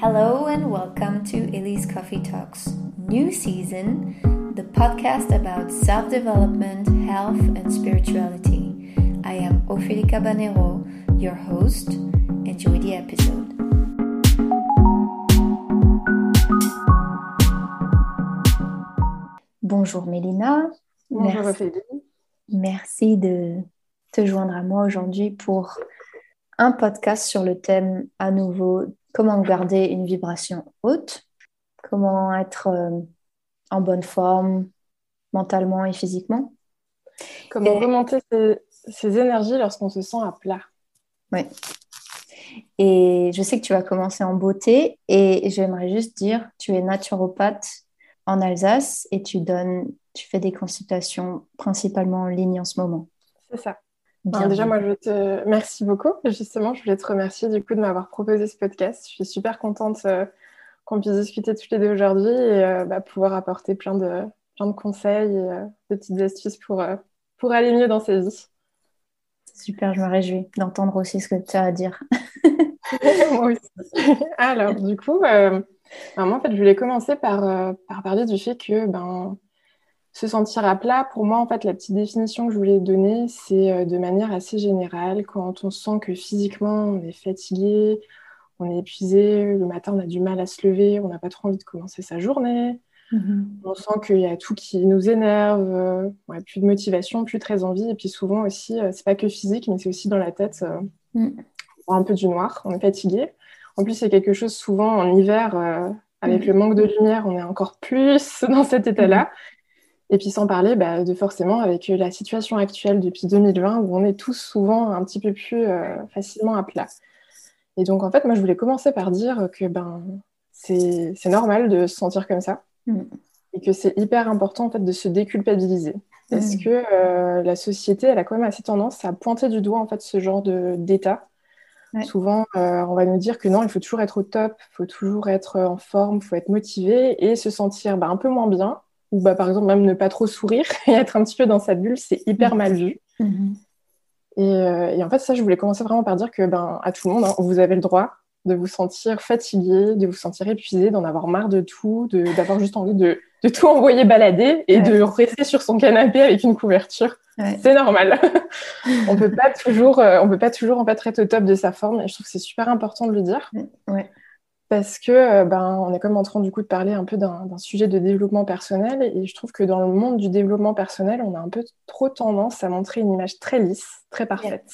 Hello and welcome to Elise Coffee Talks, new season, the podcast about self development, health, and spirituality. I am Ophélie Cabanero, your host. Enjoy the episode. Bonjour Mélina. Bonjour Merci. Ophélie. Merci de te joindre à moi aujourd'hui pour un podcast sur le thème à nouveau comment garder une vibration haute, comment être euh, en bonne forme mentalement et physiquement? Comment Et- remonter ses, ses énergies lorsqu'on se sent à plat? Ouais. Et je sais que tu vas commencer en beauté et j'aimerais juste dire, tu es naturopathe en Alsace et tu donnes, tu fais des consultations principalement en ligne en ce moment. C'est ça. Bien déjà, moi, je te merci beaucoup. Justement, je voulais te remercier du coup de m'avoir proposé ce podcast. Je suis super contente euh, qu'on puisse discuter toutes les deux aujourd'hui et euh, bah, pouvoir apporter plein de, plein de conseils et euh, de petites astuces pour, pour aller mieux dans sa vie. Super, je me réjouis d'entendre aussi ce que tu as à dire. Moi aussi. Alors, du coup, moi, en fait, je voulais commencer par, par parler du fait que ben, se sentir à plat, pour moi, en fait, la petite définition que je voulais donner, c'est euh, de manière assez générale, quand on sent que physiquement, on est fatigué, on est épuisé, le matin, on a du mal à se lever, on n'a pas trop envie de commencer sa journée, on sent qu'il y a tout qui nous énerve, euh, ouais, plus de motivation, plus très envie, et puis souvent aussi, euh, c'est pas que physique, mais c'est aussi dans la tête. euh, Mm. on voit un peu du noir, on est fatigué. En plus, c'est quelque chose souvent en hiver, avec Mm. le manque de lumière, on est encore plus dans cet état-là. Et puis sans parler bah, de forcément avec la situation actuelle depuis 2020 où on est tous souvent un petit peu plus euh, facilement à plat. Et donc en fait, moi je voulais commencer par dire que ben c'est normal de se sentir comme ça Mm. et que c'est hyper important en fait de se déculpabiliser parce Mm. que euh, la société elle a quand même assez tendance à pointer du doigt en fait ce genre d'état. Ouais. Souvent, euh, on va nous dire que non, il faut toujours être au top, il faut toujours être en forme, il faut être motivé et se sentir bah, un peu moins bien ou bah, par exemple même ne pas trop sourire et être un petit peu dans sa bulle, c'est hyper Mm. mal vu. Mhm. Et, euh, et en fait, ça, je voulais commencer vraiment par dire que ben, à tout le monde, hein, vous avez le droit de vous sentir fatigué, de vous sentir épuisé, d'en avoir marre de tout, de- d'avoir juste envie de, de tout envoyer balader et Ouais. de rester sur son canapé avec une couverture. Ouais. C'est normal. on peut pas toujours, euh, on peut pas toujours en fait être au top de sa forme. Et je trouve que c'est super important de le dire Ouais. Parce que euh, ben, on est comme en train du coup de parler un peu d'un sujet de développement personnel et je trouve que dans le monde du développement personnel, on a un peu trop tendance à montrer une image très lisse, très parfaite,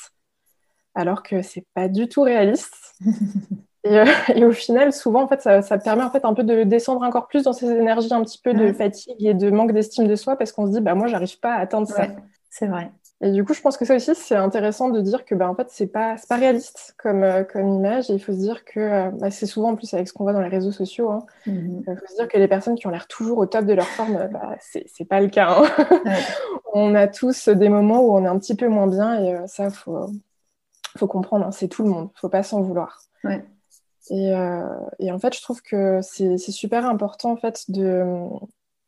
alors que c'est pas du tout réaliste. Et, euh, et au final, souvent, en fait, ça, ça permet en fait un peu de descendre encore plus dans ces énergies un petit peu de Ouais. fatigue et de manque d'estime de soi parce qu'on se dit, bah moi, j'arrive pas à atteindre ça. C'est vrai. Et du coup, je pense que ça aussi, c'est intéressant de dire que bah, en fait, c'est pas, pas réaliste comme, euh, comme image. Et il faut se dire que euh, bah, c'est souvent en plus avec ce qu'on voit dans les réseaux sociaux. hein. Mhm. Il faut se dire que les personnes qui ont l'air toujours au top de leur forme, bah, c'est pas le cas. hein. Ouais. on a tous des moments où on est un petit peu moins bien et euh, ça, faut, faut comprendre. hein, c'est tout le monde. Faut pas s'en vouloir. Ouais. Et, et en fait, je trouve que c'est c'est super important en fait de,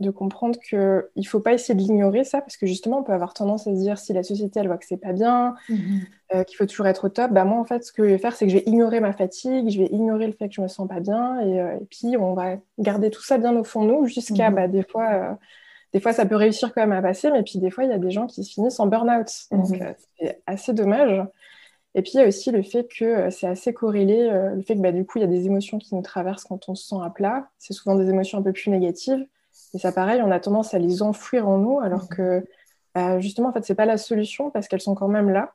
de comprendre que il faut pas essayer de l'ignorer ça parce que justement, on peut avoir tendance à se dire si la société elle voit que c'est pas bien, Mhm. euh, qu'il faut toujours être au top, bah moi en fait ce que je vais faire c'est que je vais ignorer ma fatigue, je vais ignorer le fait que je me sens pas bien et, euh, et puis on va garder tout ça bien au fond de nous jusqu'à Mhm. bah, des fois euh, des fois ça peut réussir quand même à passer mais puis des fois il y a des gens qui se finissent en burn-out donc Mhm. euh, c'est assez dommage et puis il y a aussi le fait que c'est assez corrélé le fait que bah, du coup il y a des émotions qui nous traversent quand on se sent à plat c'est souvent des émotions un peu plus négatives et ça pareil on a tendance à les enfouir en nous alors Mhm. que bah, justement en fait c'est pas la solution parce qu'elles sont quand même là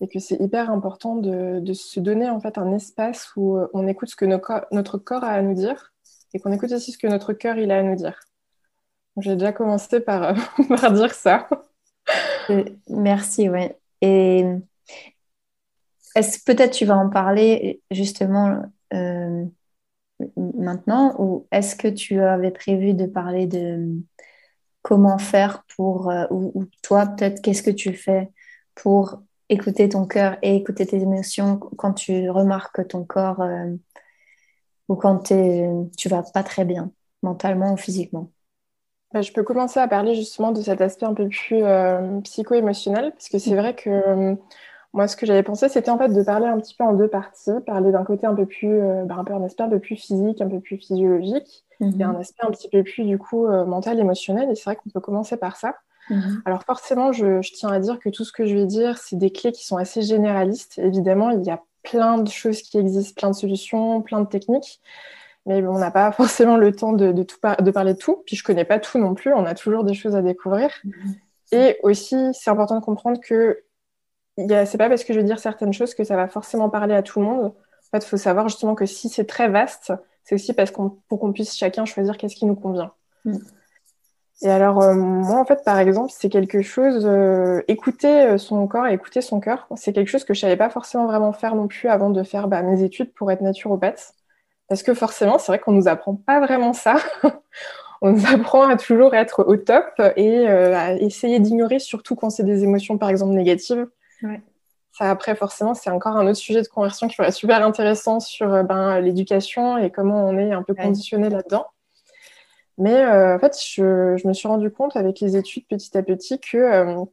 et que c'est hyper important de, de se donner en fait un espace où euh, on écoute ce que nos co- notre corps a à nous dire et qu'on écoute aussi ce que notre cœur il a à nous dire. J'ai déjà commencé par, euh, par dire ça. Merci, ouais. Et est-ce peut-être tu vas en parler justement euh, maintenant ou est-ce que tu avais prévu de parler de comment faire pour euh, ou, ou toi peut-être qu'est-ce que tu fais pour écouter ton cœur et écouter tes émotions quand tu remarques que ton corps euh, ou quand tu vas pas très bien mentalement ou physiquement? Bah, je peux commencer à parler justement de cet aspect un peu plus euh, psycho-émotionnel parce que c'est vrai que Moi, ce que j'avais pensé, c'était en fait de parler un petit peu en deux parties, parler d'un côté un peu plus, euh, bah, un peu un aspect un peu plus physique, un peu plus physiologique, mhm. et un aspect un petit peu plus du coup euh, mental, émotionnel. Et c'est vrai qu'on peut commencer par ça. Mhm. Alors forcément, je, tiens à dire que tout ce que je vais dire, c'est des clés qui sont assez généralistes. Évidemment, il y a plein de choses qui existent, plein de solutions, plein de techniques. Mais on n'a pas forcément le temps de, tout de parler de tout. Puis je connais pas tout non plus. On a toujours des choses à découvrir. Mhm. Et aussi, c'est important de comprendre que c'est pas parce que je vais dire certaines choses que ça va forcément parler à tout le monde. En fait, il faut savoir justement que si c'est très vaste, c'est aussi parce qu'on pour qu'on puisse chacun choisir qu'est-ce qui nous convient. Mm. Et alors, euh, moi, en fait, par exemple, c'est quelque chose, euh, écouter euh, son corps et écouter son cœur, c'est quelque chose que je savais pas forcément vraiment faire non plus avant de faire bah, mes études pour être naturopathe. Parce que forcément, c'est vrai qu'on nous apprend pas vraiment ça. on nous apprend à toujours être au top et à essayer d'ignorer, surtout quand c'est des émotions, par exemple, négatives. Ça, après, forcément, c'est encore un autre sujet de conversion qui pourrait être super intéressant sur euh, ben, l'éducation et comment on est un peu conditionné là-dedans. Mais euh, en fait, je, me suis rendu compte avec les études petit à petit que euh,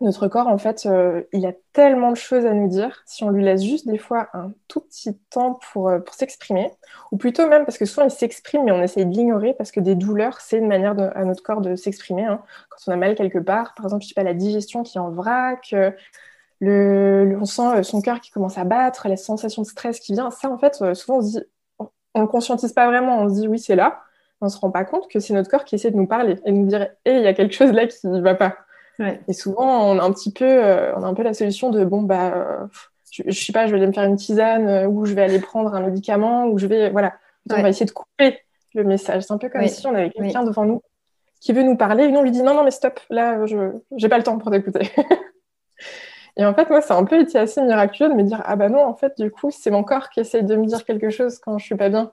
notre corps, en fait, il a tellement de choses à nous dire si on lui laisse juste des fois un tout petit temps pour, pour s'exprimer, ou plutôt même parce que souvent il s'exprime, mais on essaye de l'ignorer parce que des douleurs, c'est une manière à notre corps de s'exprimer. Hein. Quand on a mal quelque part, par exemple, je sais pas, la digestion qui est en vrac, le, on sent euh, son cœur qui commence à battre, la sensation de stress qui vient. Ça, en fait, euh, souvent, on se dit, on ne conscientise pas vraiment. On se dit, oui, c'est là. On ne se rend pas compte que c'est notre corps qui essaie de nous parler et de nous dire, hé, il y a quelque chose là qui ne va pas. Et souvent, on a un petit peu, euh, on a un peu la solution de, bon, bah, je, ne sais pas, je vais aller me faire une tisane ou je vais aller prendre un médicament ou je vais, voilà. On va essayer de couper le message. C'est un peu comme si on avait quelqu'un devant nous qui veut nous parler et nous on lui dit, non, non, mais stop, là, je n'ai pas le temps pour t'écouter. Et en fait, moi, c'est un peu été assez miraculeux de me dire Ah bah non, en fait, du coup, c'est mon corps qui essaye de me dire quelque chose quand je suis pas bien.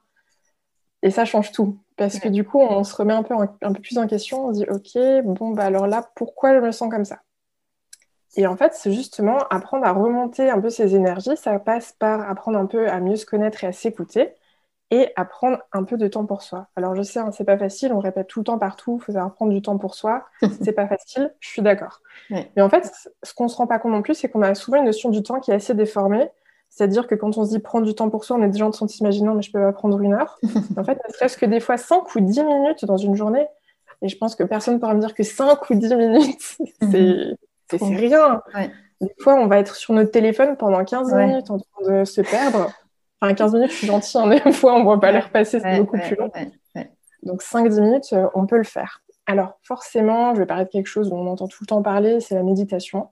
Et ça change tout. Parce que du coup, on se remet un peu, un peu plus en question. On se dit Ok, bon, bah alors là, pourquoi je me sens comme ça? Et en fait, c'est justement apprendre à remonter un peu ses énergies. Ça passe par apprendre un peu à mieux se connaître et à s'écouter et à prendre un peu de temps pour soi. Alors je sais, hein, c'est pas facile, on répète tout le temps partout, il faut savoir prendre du temps pour soi, c'est pas facile, je suis d'accord. Mais en fait, ce qu'on se rend pas compte non plus, c'est qu'on a souvent une notion du temps qui est assez déformée. C'est-à-dire que quand on se dit prendre du temps pour soi, on est déjà en train de s'imaginer, mais je peux pas prendre une heure. en fait, ne serait-ce que des fois 5 ou 10 minutes dans une journée, et je pense que personne ne pourra me dire que 5 ou 10 minutes, c'est rien. Des fois, on va être sur notre téléphone pendant 15 minutes en train de se perdre. Enfin, 15 minutes, je suis gentille, hein, des fois, on ne voit pas l'air passer, c'est beaucoup plus long. Donc, 5-10 minutes, euh, on peut le faire. Alors, forcément, je vais parler de quelque chose dont on entend tout le temps parler, c'est la méditation.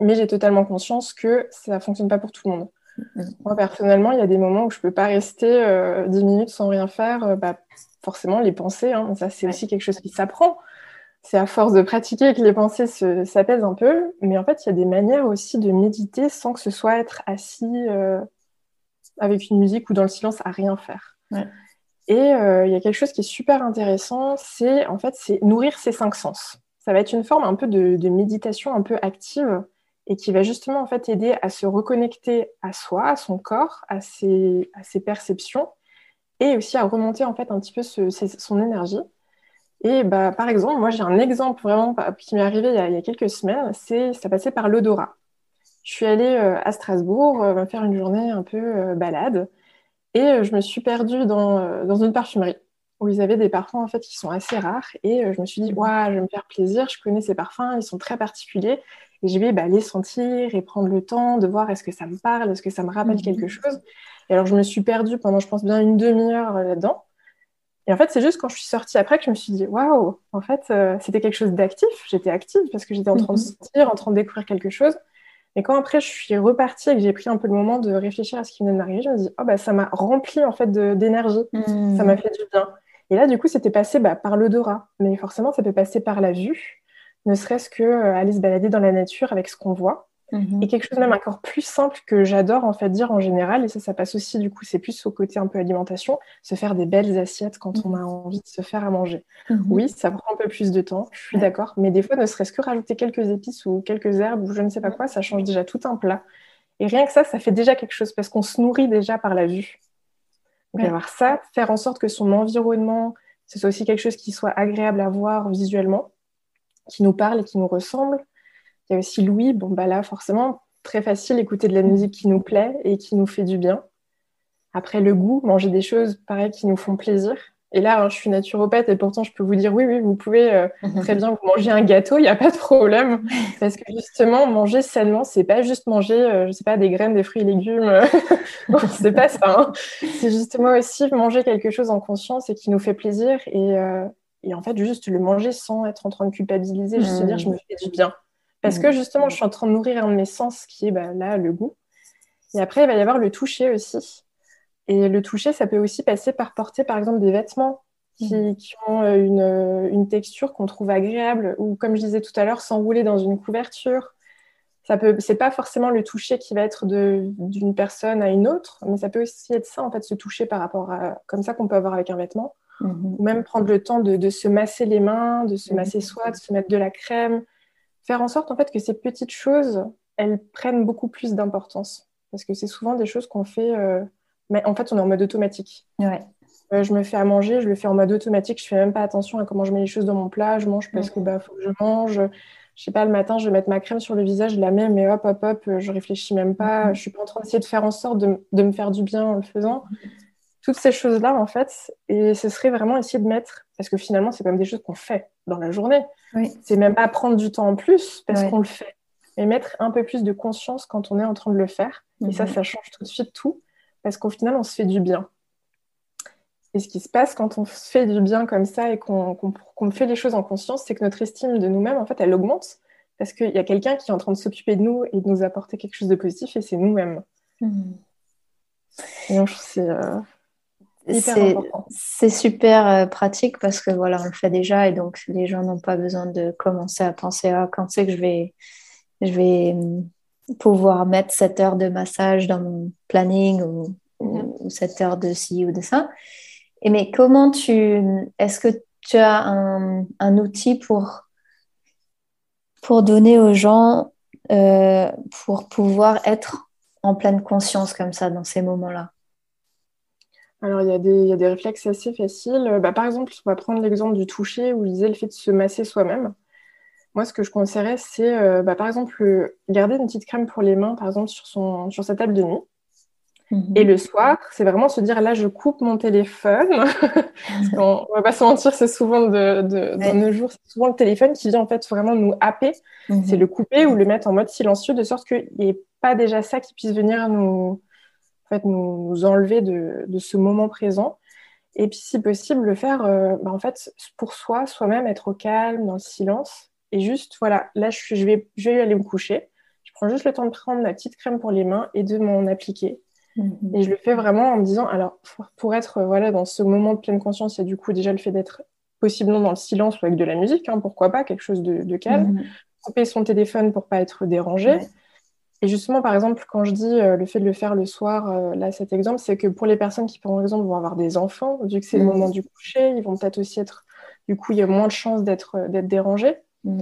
Mais j'ai totalement conscience que ça ne fonctionne pas pour tout le monde. Mm-hmm. Moi, personnellement, il y a des moments où je ne peux pas rester 10 euh, minutes sans rien faire. Euh, bah, forcément, les pensées, hein, ça, c'est aussi quelque chose qui s'apprend. C'est à force de pratiquer que les pensées s'apaisent un peu. Mais en fait, il y a des manières aussi de méditer sans que ce soit être assis avec une musique ou dans le silence à rien faire. Et euh, il y a quelque chose qui est super intéressant, c'est en fait c'est nourrir ses cinq sens. Ça va être une forme un peu de, méditation un peu active et qui va justement en fait aider à se reconnecter à soi, à son corps, à ses, à ses perceptions et aussi à remonter en fait un petit peu son énergie. Et bah, par exemple, moi j'ai un exemple vraiment qui m'est arrivé il y, a, il y a quelques semaines, c'est ça passait par l'odorat je suis allée euh, à Strasbourg euh, faire une journée un peu euh, balade. Et je me suis perdue dans, dans, une parfumerie où ils avaient des parfums en fait qui sont assez rares. Et je me suis dit waouh je vais me faire plaisir je connais ces parfums ils sont très particuliers. Et je vais bah, les sentir et prendre le temps de voir est-ce que ça me parle est-ce que ça me rappelle mhm. quelque chose. Et alors je me suis perdue pendant je pense bien une demi-heure là-dedans. Et en fait c'est juste quand je suis sortie après que je me suis dit waouh en fait c'était quelque chose d'actif. J'étais active parce que j'étais en train de mhm. sentir en train de découvrir quelque chose et quand après je suis repartie et que j'ai pris un peu le moment de réfléchir à ce qui venait de m'arriver, je me dis oh bah ça m'a rempli en fait d'énergie, hmm. ça m'a fait du bien. Et là du coup c'était passé bah, par l'odorat, mais forcément ça peut passer par la vue, ne serait-ce que euh, aller se balader dans la nature avec ce qu'on voit. Mhm. Et quelque chose même encore plus simple que j'adore en fait dire en général, et ça, ça passe aussi du coup, c'est plus au côté un peu alimentation, se faire des belles assiettes quand on a envie de se faire à manger. Mhm. Oui, ça prend un peu plus de temps, je suis d'accord, mais des fois, ne serait-ce que rajouter quelques épices ou quelques herbes ou je ne sais pas quoi, ça change déjà tout un plat. Et rien que ça, ça fait déjà quelque chose parce qu'on se nourrit déjà par la vue. Donc, avoir ça, faire en sorte que son environnement, ce soit aussi quelque chose qui soit agréable à voir visuellement, qui nous parle et qui nous ressemble il y a aussi Louis. Bon, bah là, forcément, très facile, écouter de la musique qui nous plaît et qui nous fait du bien. Après, le goût, manger des choses, pareil, qui nous font plaisir. Et là, hein, je suis naturopathe et pourtant, je peux vous dire, oui, oui, vous pouvez euh, très bien vous manger un gâteau, il n'y a pas de problème. Parce que justement, manger sainement, c'est pas juste manger, euh, je sais pas, des graines, des fruits et légumes. c'est pas ça. Hein. C'est justement aussi manger quelque chose en conscience et qui nous fait plaisir. Et, euh, et, en fait, juste le manger sans être en train de culpabiliser, juste se dire, je me fais du bien. Parce que justement, je suis en train de nourrir un de mes sens qui est bah, là, le goût. Et après, il va y avoir le toucher aussi. Et le toucher, ça peut aussi passer par porter, par exemple, des vêtements qui, mm. ont euh, euh, une, texture qu'on trouve agréable, ou comme je disais tout à l'heure, s'enrouler dans une couverture. Ça peut, c'est pas forcément le toucher qui va être d'une personne à une autre, mais ça peut aussi être ça, en fait, se toucher par rapport à, comme ça qu'on peut avoir avec un vêtement, mm-hmm. ou même prendre le temps de, se masser les mains, de se mm-hmm. masser soi, de se mettre de la crème, faire en sorte, en fait, que ces petites choses, elles prennent beaucoup plus d'importance, parce que c'est souvent des choses qu'on fait. Euh, mais en fait, on est en mode automatique. Euh, je me fais à manger, je le fais en mode automatique. Je fais même pas attention à comment je mets les choses dans mon plat. Je mange parce que bah faut que je mange. Je sais pas, le matin, je vais mettre ma crème sur le visage, je la mets, mais hop, hop, hop, je réfléchis même pas. Je suis pas en train d'essayer de faire en sorte de, me faire du bien en le faisant. Toutes ces choses-là, en fait, et ce serait vraiment essayer de mettre, parce que finalement, c'est quand même des choses qu'on fait dans la journée. Oui. C'est même pas prendre du temps en plus parce qu'on le fait, mais mettre un peu plus de conscience quand on est en train de le faire. Et ça, mhm. ça change tout de suite tout parce qu'au final, on se fait du bien. Et ce qui se passe quand on se fait du bien comme ça et qu'on fait les choses en conscience, c'est que notre estime de nous-mêmes, en fait, elle augmente parce qu'il y a quelqu'un qui est en train de s'occuper de nous et de nous apporter quelque chose de positif et c'est nous-mêmes. Mmh. Et donc, c'est euh, C'est super euh, pratique parce que voilà, on le fait déjà et donc les gens n'ont pas besoin de commencer à penser à quand c'est que je vais, je vais pouvoir mettre cette heure de massage dans mon planning ou, cette heure de ci ou de ça. Et mais comment tu... Est-ce que tu as un, un, outil pour, pour donner aux gens, euh, pour pouvoir être en pleine conscience comme ça dans ces moments-là? Alors, il y, a des, il y, a des réflexes assez faciles. Bah, par exemple, on va prendre l'exemple du toucher où il disait le fait de se masser soi-même. Moi, ce que je conseillerais, c'est euh, bah, par exemple garder une petite crème pour les mains, par exemple, sur, son, sur sa table de nuit. Mhm. Et le soir, c'est vraiment se dire là, je coupe mon téléphone. on, ne va pas se mentir, c'est souvent de, de dans nos jours, c'est souvent le téléphone qui vient en fait vraiment nous happer. Mhm. C'est le couper ou le mettre en mode silencieux de sorte qu'il n'y ait pas déjà ça qui puisse venir nous, fait, nous, enlever de, de, ce moment présent. Et puis, si possible, le faire euh, bah, en fait, pour soi, soi-même, être au calme, dans le silence. Et juste, voilà, là, je, je, vais, je vais aller me coucher. Je prends juste le temps de prendre ma petite crème pour les mains et de m'en appliquer. Mhm. Et je le fais vraiment en me disant, alors, pour être voilà, dans ce moment de pleine conscience, il y a du coup déjà le fait d'être possiblement dans le silence ou avec de la musique, hein, pourquoi pas, quelque chose de, calme. Mhm. Couper son téléphone pour pas être dérangé. Et justement, par exemple, quand je dis euh, le fait de le faire le soir, euh, là, cet exemple, c'est que pour les personnes qui, par exemple, vont avoir des enfants, vu que c'est le mhm. moment du coucher, ils vont peut-être aussi être, du coup, il y a moins de chances d'être dérangés. Mm.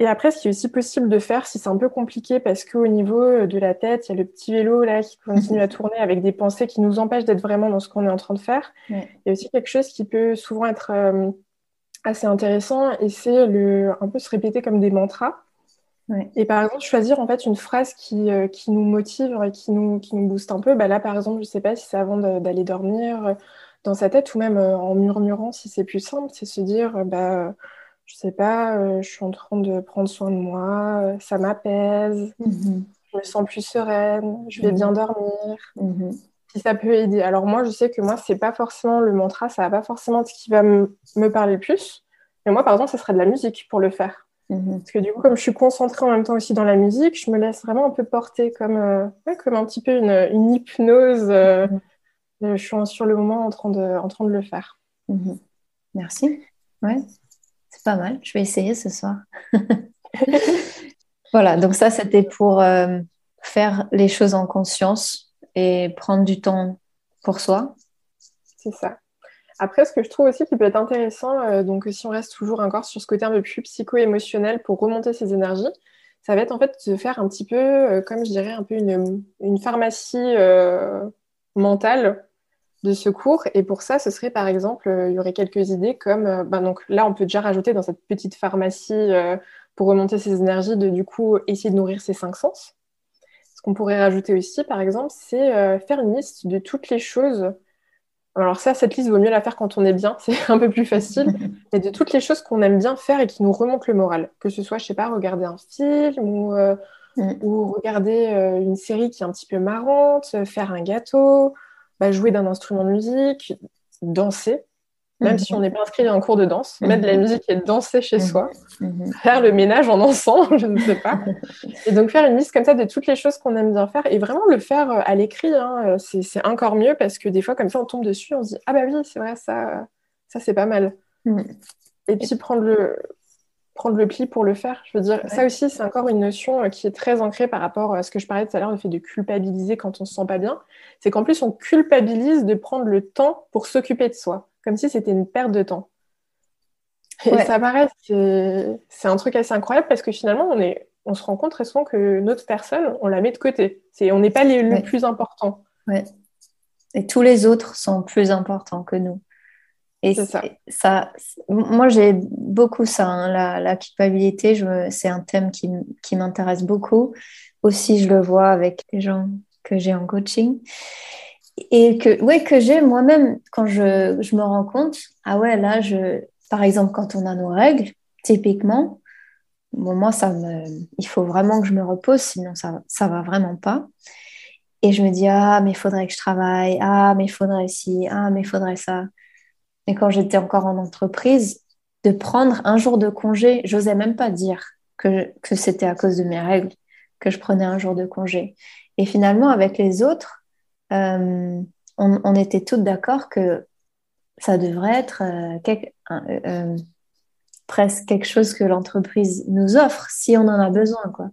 Et après, ce qui est aussi possible de faire, si c'est un peu compliqué, parce qu'au niveau euh, de la tête, il y a le petit vélo là qui continue à tourner avec des pensées qui nous empêchent d'être vraiment dans ce qu'on est en train de faire. Il y a aussi quelque chose qui peut souvent être euh, assez intéressant, et c'est le un peu se répéter comme des mantras. Et par exemple, choisir en fait une phrase qui, euh, qui nous motive et qui nous, qui nous booste un peu. Bah là, par exemple, je sais pas si c'est avant d'aller dormir dans sa tête ou même en murmurant, si c'est plus simple, c'est se dire bah je sais pas, euh, je suis en train de prendre soin de moi, euh, ça m'apaise, mhm. je me sens plus sereine, je vais bien mhm. dormir. Mhm. Si ça peut aider. Alors moi, je sais que moi, c'est pas forcément le mantra, ça va pas forcément ce qui va me parler le plus. Mais moi, par exemple, ça serait de la musique pour le faire. Parce que du coup, comme je suis concentrée en même temps aussi dans la musique, je me laisse vraiment un peu porter comme, euh, comme un petit peu une, une hypnose. je suis sur le moment en train de, en train de le faire. Merci. Ouais pas mal. Je vais essayer ce soir. voilà, donc ça, c'était pour euh, faire les choses en conscience et prendre du temps pour soi. C'est ça. Après, ce que je trouve aussi qui peut être intéressant, euh, donc si on reste toujours encore sur ce côté un peu plus psycho-émotionnel pour remonter ses énergies, ça va être en fait de faire un petit peu, euh, comme je dirais, un peu une, pharmacie mentale de secours. Et pour ça, ce serait par exemple, euh, il y aurait quelques idées comme, euh, ben donc là, on peut déjà rajouter dans cette petite pharmacie euh, pour remonter ses énergies, de du coup essayer de nourrir ses cinq sens. qu'on pourrait rajouter aussi, par exemple, c'est faire une liste de toutes les choses alors ça, cette liste vaut mieux la faire quand on est bien, c'est un peu plus facile. Mais de toutes les choses qu'on aime bien faire et qui nous remontent le moral, que ce soit, je sais pas, regarder un film ou, euh, mm. regarder euh, une série qui est un petit peu marrante, faire un gâteau, bah, jouer d'un instrument de musique, danser même si on n'est pas inscrit à un cours de danse, mettre de la musique et danser chez soi, faire le ménage en dansant, je ne sais pas. Et donc faire une liste comme ça de toutes les choses qu'on aime bien faire et vraiment le faire euh, à l'écrit, hein, euh, c'est encore mieux parce que des fois comme ça on tombe dessus, on se dit ah bah oui c'est vrai ça, ça c'est pas mal. Et puis prendre le prendre le pli pour le faire. Je veux dire, ça aussi, c'est encore une notion euh, qui est très ancrée par rapport à ce que je parlais tout à l'heure, le fait de culpabiliser quand on se sent pas bien. C'est qu'en plus, on culpabilise de prendre le temps pour s'occuper de soi comme si c'était une perte de temps. Et ça paraît, c'est un truc assez incroyable parce que finalement, on, est, on se rend compte très souvent que notre personne, on la met de côté. on n'est pas les, le plus important. Ouais. Et tous les autres sont plus importants que nous. Et ça. ça. moi, j'ai beaucoup ça, hein, la, la, culpabilité. C'est un thème qui, qui m'intéresse beaucoup. Aussi, je le vois avec les gens que j'ai en coaching et que, ouais, que j'ai moi-même quand je, je, me rends compte, ah ouais, là, je, par exemple, quand on a nos règles, typiquement, moi, ça me, il faut vraiment que je me repose, sinon ça ça va vraiment pas. Et je me dis, ah, mais il faudrait que je travaille, ah, mais il faudrait ci, ah, mais il faudrait ça. Et quand j'étais encore en entreprise, de prendre un jour de congé, j'osais même pas dire que, que c'était à cause de mes règles que je prenais un jour de congé. Et finalement, avec les autres, euh, on, était toutes d'accord que ça devrait être euh, euh, presque quelque chose que l'entreprise nous offre si on en a besoin. Quoi.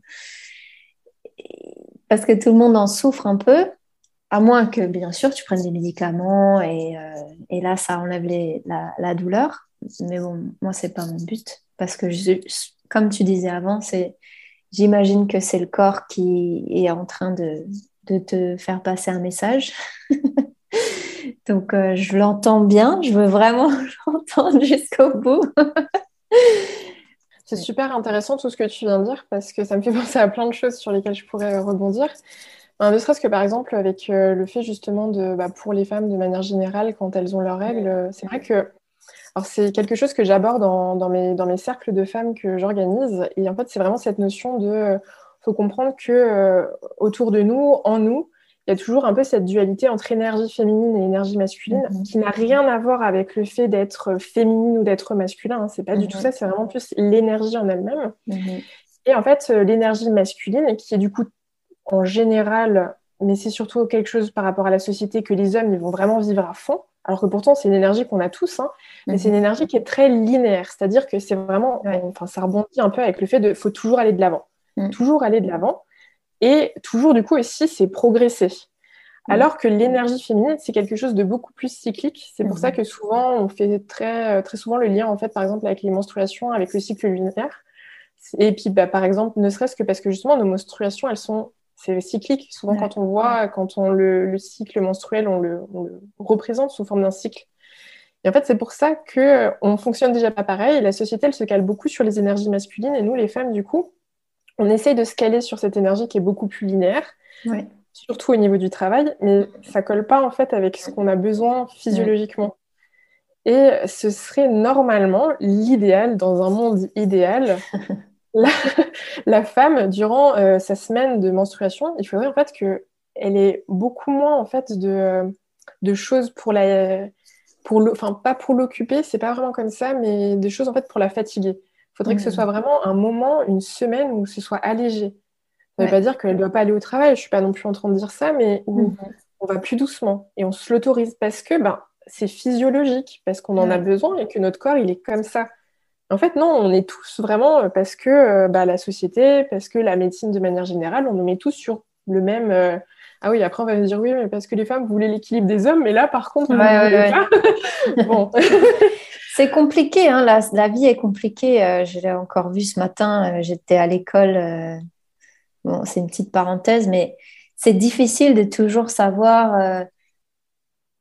Parce que tout le monde en souffre un peu, à moins que, bien sûr, tu prennes des médicaments et, là, ça enlève la, douleur. Mais bon, moi, c'est pas mon but. Parce que, comme tu disais avant, c'est, j'imagine que c'est le corps qui est en train de, de te faire passer un message. Donc, euh, je l'entends bien. Je veux vraiment l'entendre jusqu'au bout. C'est super intéressant tout ce que tu viens de dire parce que ça me fait penser à plein de choses sur lesquelles je pourrais rebondir. ne serait-ce que par exemple avec euh, le fait justement de, bah, pour les femmes de manière générale, quand elles ont leurs règles, c'est vrai que c'est quelque chose que j'aborde dans, mes, dans mes cercles de femmes que j'organise. Et en fait, c'est vraiment cette notion de faut comprendre que euh, autour de nous, en nous, il y a toujours un peu cette dualité entre énergie féminine et énergie masculine mhm. qui n'a rien à voir avec le fait d'être féminine ou d'être masculin. Hein. C'est pas du tout mhm. ça, c'est vraiment plus l'énergie en elle-même. Mhm. Et en fait, euh, l'énergie masculine, qui est du coup en général, mais c'est surtout quelque chose par rapport à la société que les hommes ils vont vraiment vivre à fond. Alors que pourtant, c'est une énergie qu'on a tous, hein, mais c'est une énergie qui est très linéaire. C'est-à-dire que c'est vraiment, enfin, ça rebondit un peu avec le fait de faut toujours aller de l'avant. Mm. toujours aller de l'avant. Et toujours, du coup, aussi, c'est progresser. Mm. Alors que l'énergie féminine, c'est quelque chose de beaucoup plus cyclique. C'est pour ça que souvent, on fait très, euh, très souvent le lien, en fait, par exemple, avec les menstruations, avec le cycle lunaire. Et puis, bah, par exemple, ne serait-ce que parce que justement, nos menstruations, elles sont c'est cyclique. Souvent, quand on voit, quand on le, cycle menstruel, on le, représente sous forme d'un cycle. Et en fait, c'est pour ça que euh, on fonctionne déjà pas pareil. La société, elle se cale beaucoup sur les énergies masculines, et nous, les femmes, du coup, on essaye de se caler sur cette énergie qui est beaucoup plus linéaire, surtout au niveau du travail, mais ça colle pas en fait avec ce qu'on a besoin physiologiquement. Et ce serait normalement l'idéal, dans un monde idéal, la, femme, durant euh, sa semaine de menstruation, il faudrait en fait qu'elle ait beaucoup moins en fait de, de choses pour la... Pour le, enfin, pas pour l'occuper, c'est pas vraiment comme ça, mais des choses en fait pour la fatiguer. Il faudrait que ce soit vraiment un moment, une semaine où ce soit allégé. Ça ne veut pas dire qu'elle ne doit pas aller au travail, je ne suis pas non plus en train de dire ça, mais où mhm. on va plus doucement et on se l'autorise parce que ben, c'est physiologique, parce qu'on en a besoin et que notre corps, il est comme ça. En fait, non, on est tous vraiment euh, parce que euh, bah, la société, parce que la médecine de manière générale, on nous met tous sur le même. Euh, ah oui, après on va se dire oui, mais parce que les femmes voulaient l'équilibre des hommes, mais là par contre, bon. C'est compliqué, hein, la, vie est compliquée. Euh, je l'ai encore vu ce matin, euh, j'étais à l'école. Euh, bon, c'est une petite parenthèse, mais c'est difficile de toujours savoir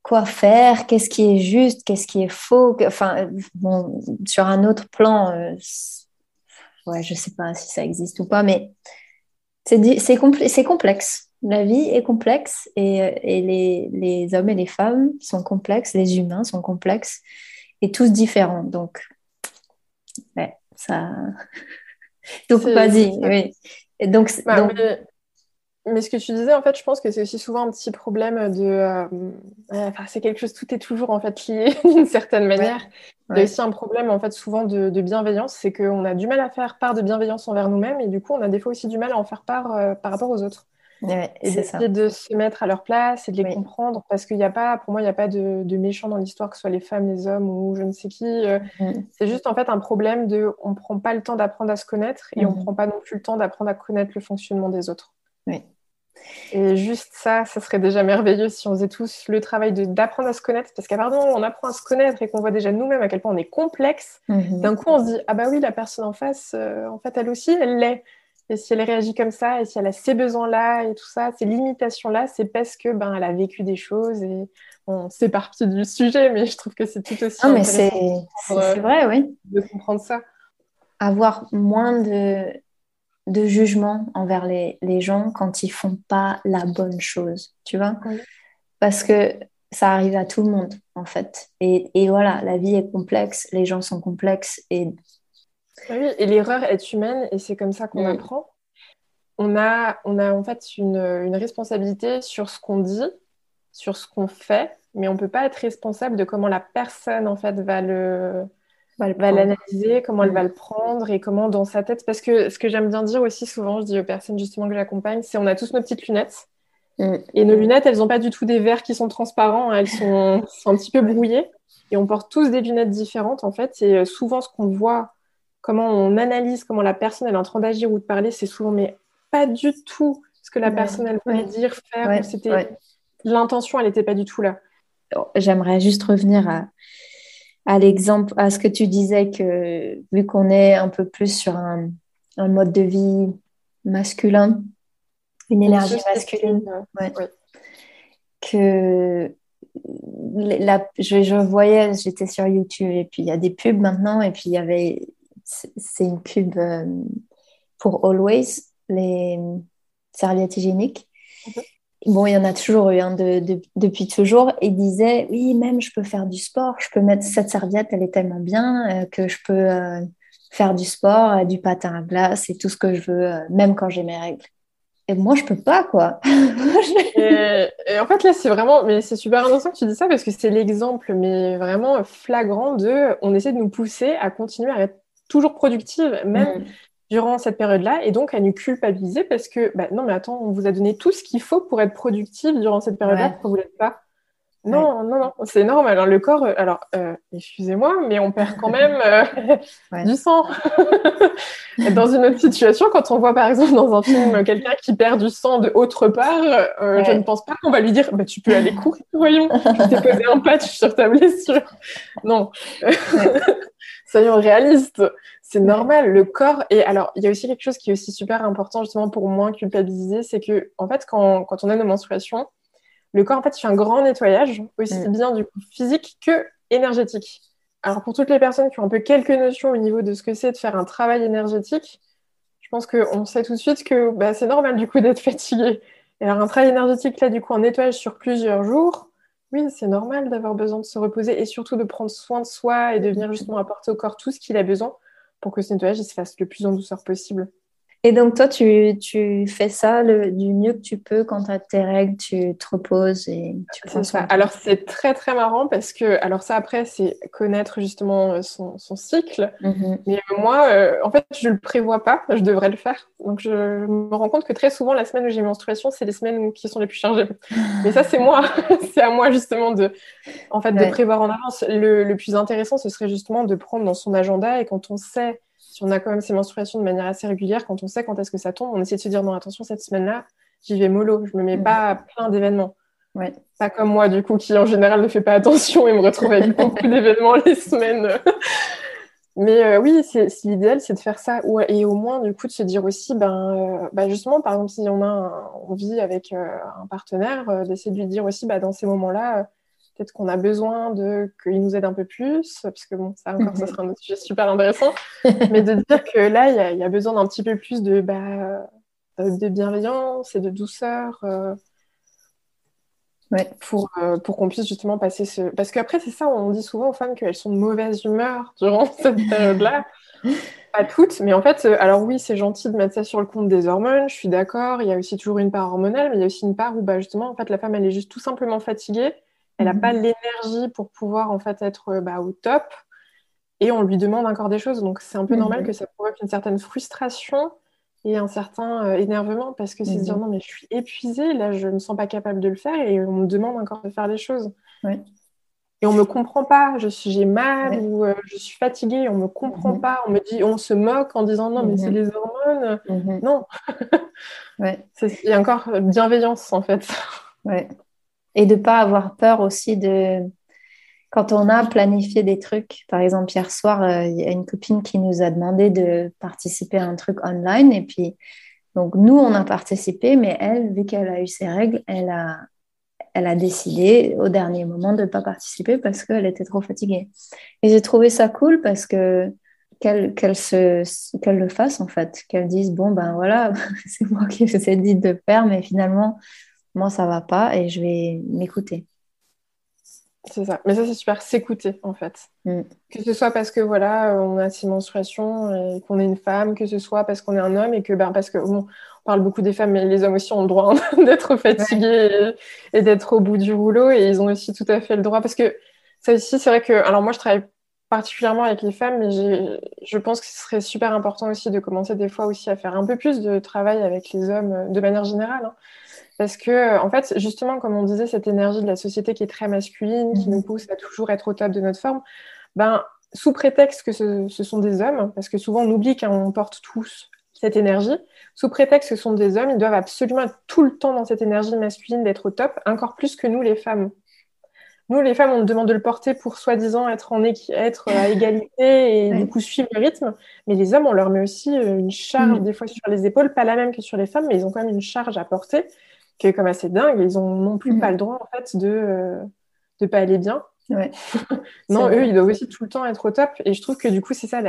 quoi faire, qu'est-ce qui est juste, qu'est-ce qui est faux. Enfin, bon, sur un autre plan, ouais, je ne sais pas si ça existe ou pas, mais c'est complexe. La vie est complexe et, et les, les, hommes et les femmes sont complexes, les humains sont complexes et tous différents. Donc, ouais, ça. donc, vas-y, oui. Et donc, bah, Mais... ce que tu disais, en fait, je pense que c'est aussi souvent un petit problème de. Euh, enfin, c'est quelque chose, tout est toujours en fait lié d'une certaine manière. Il y a aussi un problème, en fait, souvent de, bienveillance, c'est qu'on a du mal à faire part de bienveillance envers nous-mêmes et du coup, on a des fois aussi du mal à en faire part euh, par rapport aux autres et d'essayer de se mettre à leur place et de les comprendre parce qu'il n'y a pas, pour moi, il n'y a pas de, de méchants dans l'histoire, que ce soit les femmes, les hommes ou je ne sais qui. Euh, mm. C'est juste en fait un problème de, on ne prend pas le temps d'apprendre à se connaître et on ne mm. prend pas non plus le temps d'apprendre à connaître le fonctionnement des autres. Oui. Et juste ça, ça serait déjà merveilleux si on faisait tous le travail d'apprendre à se connaître, parce qu'à partir du moment où on apprend à se connaître et qu'on voit déjà nous-mêmes à quel point on est complexe, mm-hmm. d'un coup on se dit ah bah oui la personne en face, euh, en fait elle aussi elle l'est. Et si elle réagit comme ça, et si elle a ces besoins-là et tout ça, ces limitations-là, c'est parce que ben elle a vécu des choses et on s'éparpille du sujet, mais je trouve que c'est tout aussi. Non, mais c'est vrai, oui. De comprendre ça. Avoir moins de, de jugement envers les, les, gens quand ils font pas la bonne chose, tu vois? Parce que ça arrive à tout le monde, en fait. Et, et, voilà, la vie est complexe, les gens sont complexes et ah oui, et l'erreur est humaine et c'est comme ça qu'on mm. apprend. On a, on a en fait une, une responsabilité sur ce qu'on dit, sur ce qu'on fait, mais on ne peut pas être responsable de comment la personne en fait va le va l'analyser, comment elle mm. va le prendre et comment dans sa tête. Parce que ce que j'aime bien dire aussi souvent, je dis aux personnes justement que j'accompagne, c'est on a tous nos petites lunettes. Mm. Et nos lunettes, elles n'ont pas du tout des verres qui sont transparents, elles sont, sont, un petit peu brouillées. Et on porte tous des lunettes différentes en fait. Et euh, souvent, ce qu'on voit comment on analyse comment la personne elle est en train d'agir ou de parler, c'est souvent mais pas du tout ce que la personne elle voulait dire, faire. c'était l'intention, elle n'était pas du tout là. J'aimerais juste revenir à, à l'exemple, à ce que tu disais que vu qu'on est un peu plus sur un, un mode de vie masculin, une énergie masculine, que la, je, je voyais, j'étais sur YouTube et puis il y a des pubs maintenant et puis il y avait c'est une pub euh, pour Always, les serviettes hygiéniques. Bon, il y en a toujours eu, hein, depuis toujours. Et disait, oui, même je peux faire du sport, je peux mettre cette serviette, elle est tellement bien euh, que je peux euh, faire du sport, du patin à glace et tout ce que je veux, même quand j'ai mes règles. Et moi, je peux pas, quoi. et, en fait, là, c'est vraiment, mais c'est super intéressant que tu dis ça parce que c'est l'exemple, mais vraiment flagrant de, on essaie de nous pousser à continuer à être toujours productive, même durant cette période-là, et donc à nous culpabiliser parce que, bah, non, mais attends, on vous a donné tout ce qu'il faut pour être productive durant cette période-là, pourquoi vous l'êtes pas? Non, non, non, c'est normal. Alors, le corps, euh, alors, euh, excusez-moi, mais on perd quand même euh, du sang. dans une autre situation, quand on voit par exemple dans un film quelqu'un qui perd du sang de autre part, je ne pense pas qu'on va lui dire bah, Tu peux aller courir, voyons, je t'ai posé un patch sur ta blessure. Non soyons réalistes, c'est normal. Le corps, et alors, il y a aussi quelque chose qui est aussi super important, justement, pour moins culpabiliser, c'est que, en fait, quand, quand, on a nos menstruations, le corps, en fait, fait un grand nettoyage, aussi mm. bien du coup physique que énergétique. Alors, pour toutes les personnes qui ont un peu quelques notions au niveau de ce que c'est de faire un travail énergétique, je pense qu'on sait tout de suite que bah, c'est normal, du coup, d'être fatigué. Et alors, un travail énergétique, là, du coup, en nettoyage sur plusieurs jours, oui, c'est normal d'avoir besoin de se reposer et surtout de prendre soin de soi et de venir justement apporter au corps tout ce qu'il a besoin pour que ce nettoyage se fasse le plus en douceur possible. Et donc, toi, tu, tu fais ça le, du mieux que tu peux quand tu as tes règles, tu te reposes et tu prends ça. Alors, c'est très, très marrant parce que, alors, ça, après, c'est connaître justement euh, son, son cycle. Mm-hmm. Mais moi, euh, en fait, je ne le prévois pas, je devrais le faire. Donc, je, me rends compte que très souvent, la semaine où j'ai menstruation, c'est les semaines qui sont les plus chargées. Mais ça, c'est moi. c'est à moi, justement, de, en fait, de prévoir en avance. Le, le plus intéressant, ce serait justement de prendre dans son agenda et quand on sait on a quand même ces menstruations de manière assez régulière, quand on sait quand est-ce que ça tombe, on essaie de se dire non, attention, cette semaine-là, j'y vais mollo, je me mets pas à plein d'événements. Ouais. Pas comme moi, du coup, qui en général ne fait pas attention et me retrouve avec beaucoup d'événements les semaines. Mais euh, oui, c'est, l'idéal, c'est de faire ça. Et au moins, du coup, de se dire aussi, ben, euh, bah, justement, par exemple, si on, a on vit avec euh, un partenaire, d'essayer de lui dire aussi, bah, dans ces moments-là, peut-être qu'on a besoin de qu'il nous aide un peu plus, parce que bon, ça encore, ça sera un sujet super intéressant, mais de dire que là, il y, a besoin d'un petit peu plus de, bah, de bienveillance et de douceur. Pour, pour qu'on puisse justement passer ce. Parce qu'après, c'est ça, on dit souvent aux femmes qu'elles sont de mauvaise humeur durant cette période-là. Pas toutes, mais en fait, euh, alors oui, c'est gentil de mettre ça sur le compte des hormones, je suis d'accord. Il y a aussi toujours une part hormonale, mais il y a aussi une part où bah, justement, en fait, la femme, elle est juste tout simplement fatiguée. Elle n'a mhm. pas l'énergie pour pouvoir en fait être euh, bah, au top. Et on lui demande encore des choses. Donc c'est un peu normal mhm. que ça provoque une certaine frustration et un certain euh, énervement parce que c'est se dire mhm. non, mais je suis épuisée, là, je ne me sens pas capable de le faire et on me demande encore de faire les choses. Et on me comprend pas, je suis j'ai mal ou euh, je suis fatiguée, on me comprend pas, on me dit, on se moque en disant non mais c'est les hormones, non, ouais. il y a encore bienveillance en fait. Ouais. Et de pas avoir peur aussi de quand on a planifié des trucs, par exemple hier soir, euh, il y a une copine qui nous a demandé de participer à un truc online et puis donc nous on a participé, mais elle vu qu'elle a eu ses règles, elle a elle a décidé au dernier moment de ne pas participer parce qu'elle était trop fatiguée. Et j'ai trouvé ça cool parce que qu'elle le fasse en fait, qu'elle dise bon ben voilà, c'est moi qui vous ai dit de faire, mais finalement moi ça va pas et je vais m'écouter. C'est ça. Mais ça, c'est super, s'écouter en fait. Mm. Que ce soit parce que voilà, on a six menstruations et qu'on est une femme, que ce soit parce qu'on est un homme et que ben, parce que bon, on parle beaucoup des femmes, mais les hommes aussi ont le droit hein, d'être fatigués et, d'être au bout du rouleau et ils ont aussi tout à fait le droit parce que ça aussi, c'est vrai que alors moi je travaille particulièrement avec les femmes, mais je pense que ce serait super important aussi de commencer des fois aussi à faire un peu plus de travail avec les hommes de manière générale. Hein. Parce que, en fait, justement, comme on disait, cette énergie de la société qui est très masculine, qui mhm. nous pousse à toujours être au top de notre forme, ben, sous prétexte que ce, sont des hommes, parce que souvent on oublie qu'on porte tous cette énergie, sous prétexte que ce sont des hommes, ils doivent absolument être tout le temps dans cette énergie masculine d'être au top, encore plus que nous les femmes. Nous, les femmes, on nous demande de le porter pour soi-disant être, en être à égalité et du coup suivre le rythme. Mais les hommes, on leur met aussi euh, une charge, mm. des fois sur les épaules, pas la même que sur les femmes, mais ils ont quand même une charge à porter qui est comme assez dingue. Ils ont non plus mm. pas le droit en fait de ne euh, pas aller bien. non, eux, ils doivent aussi tout le temps être au top. Et je trouve que du coup, c'est ça,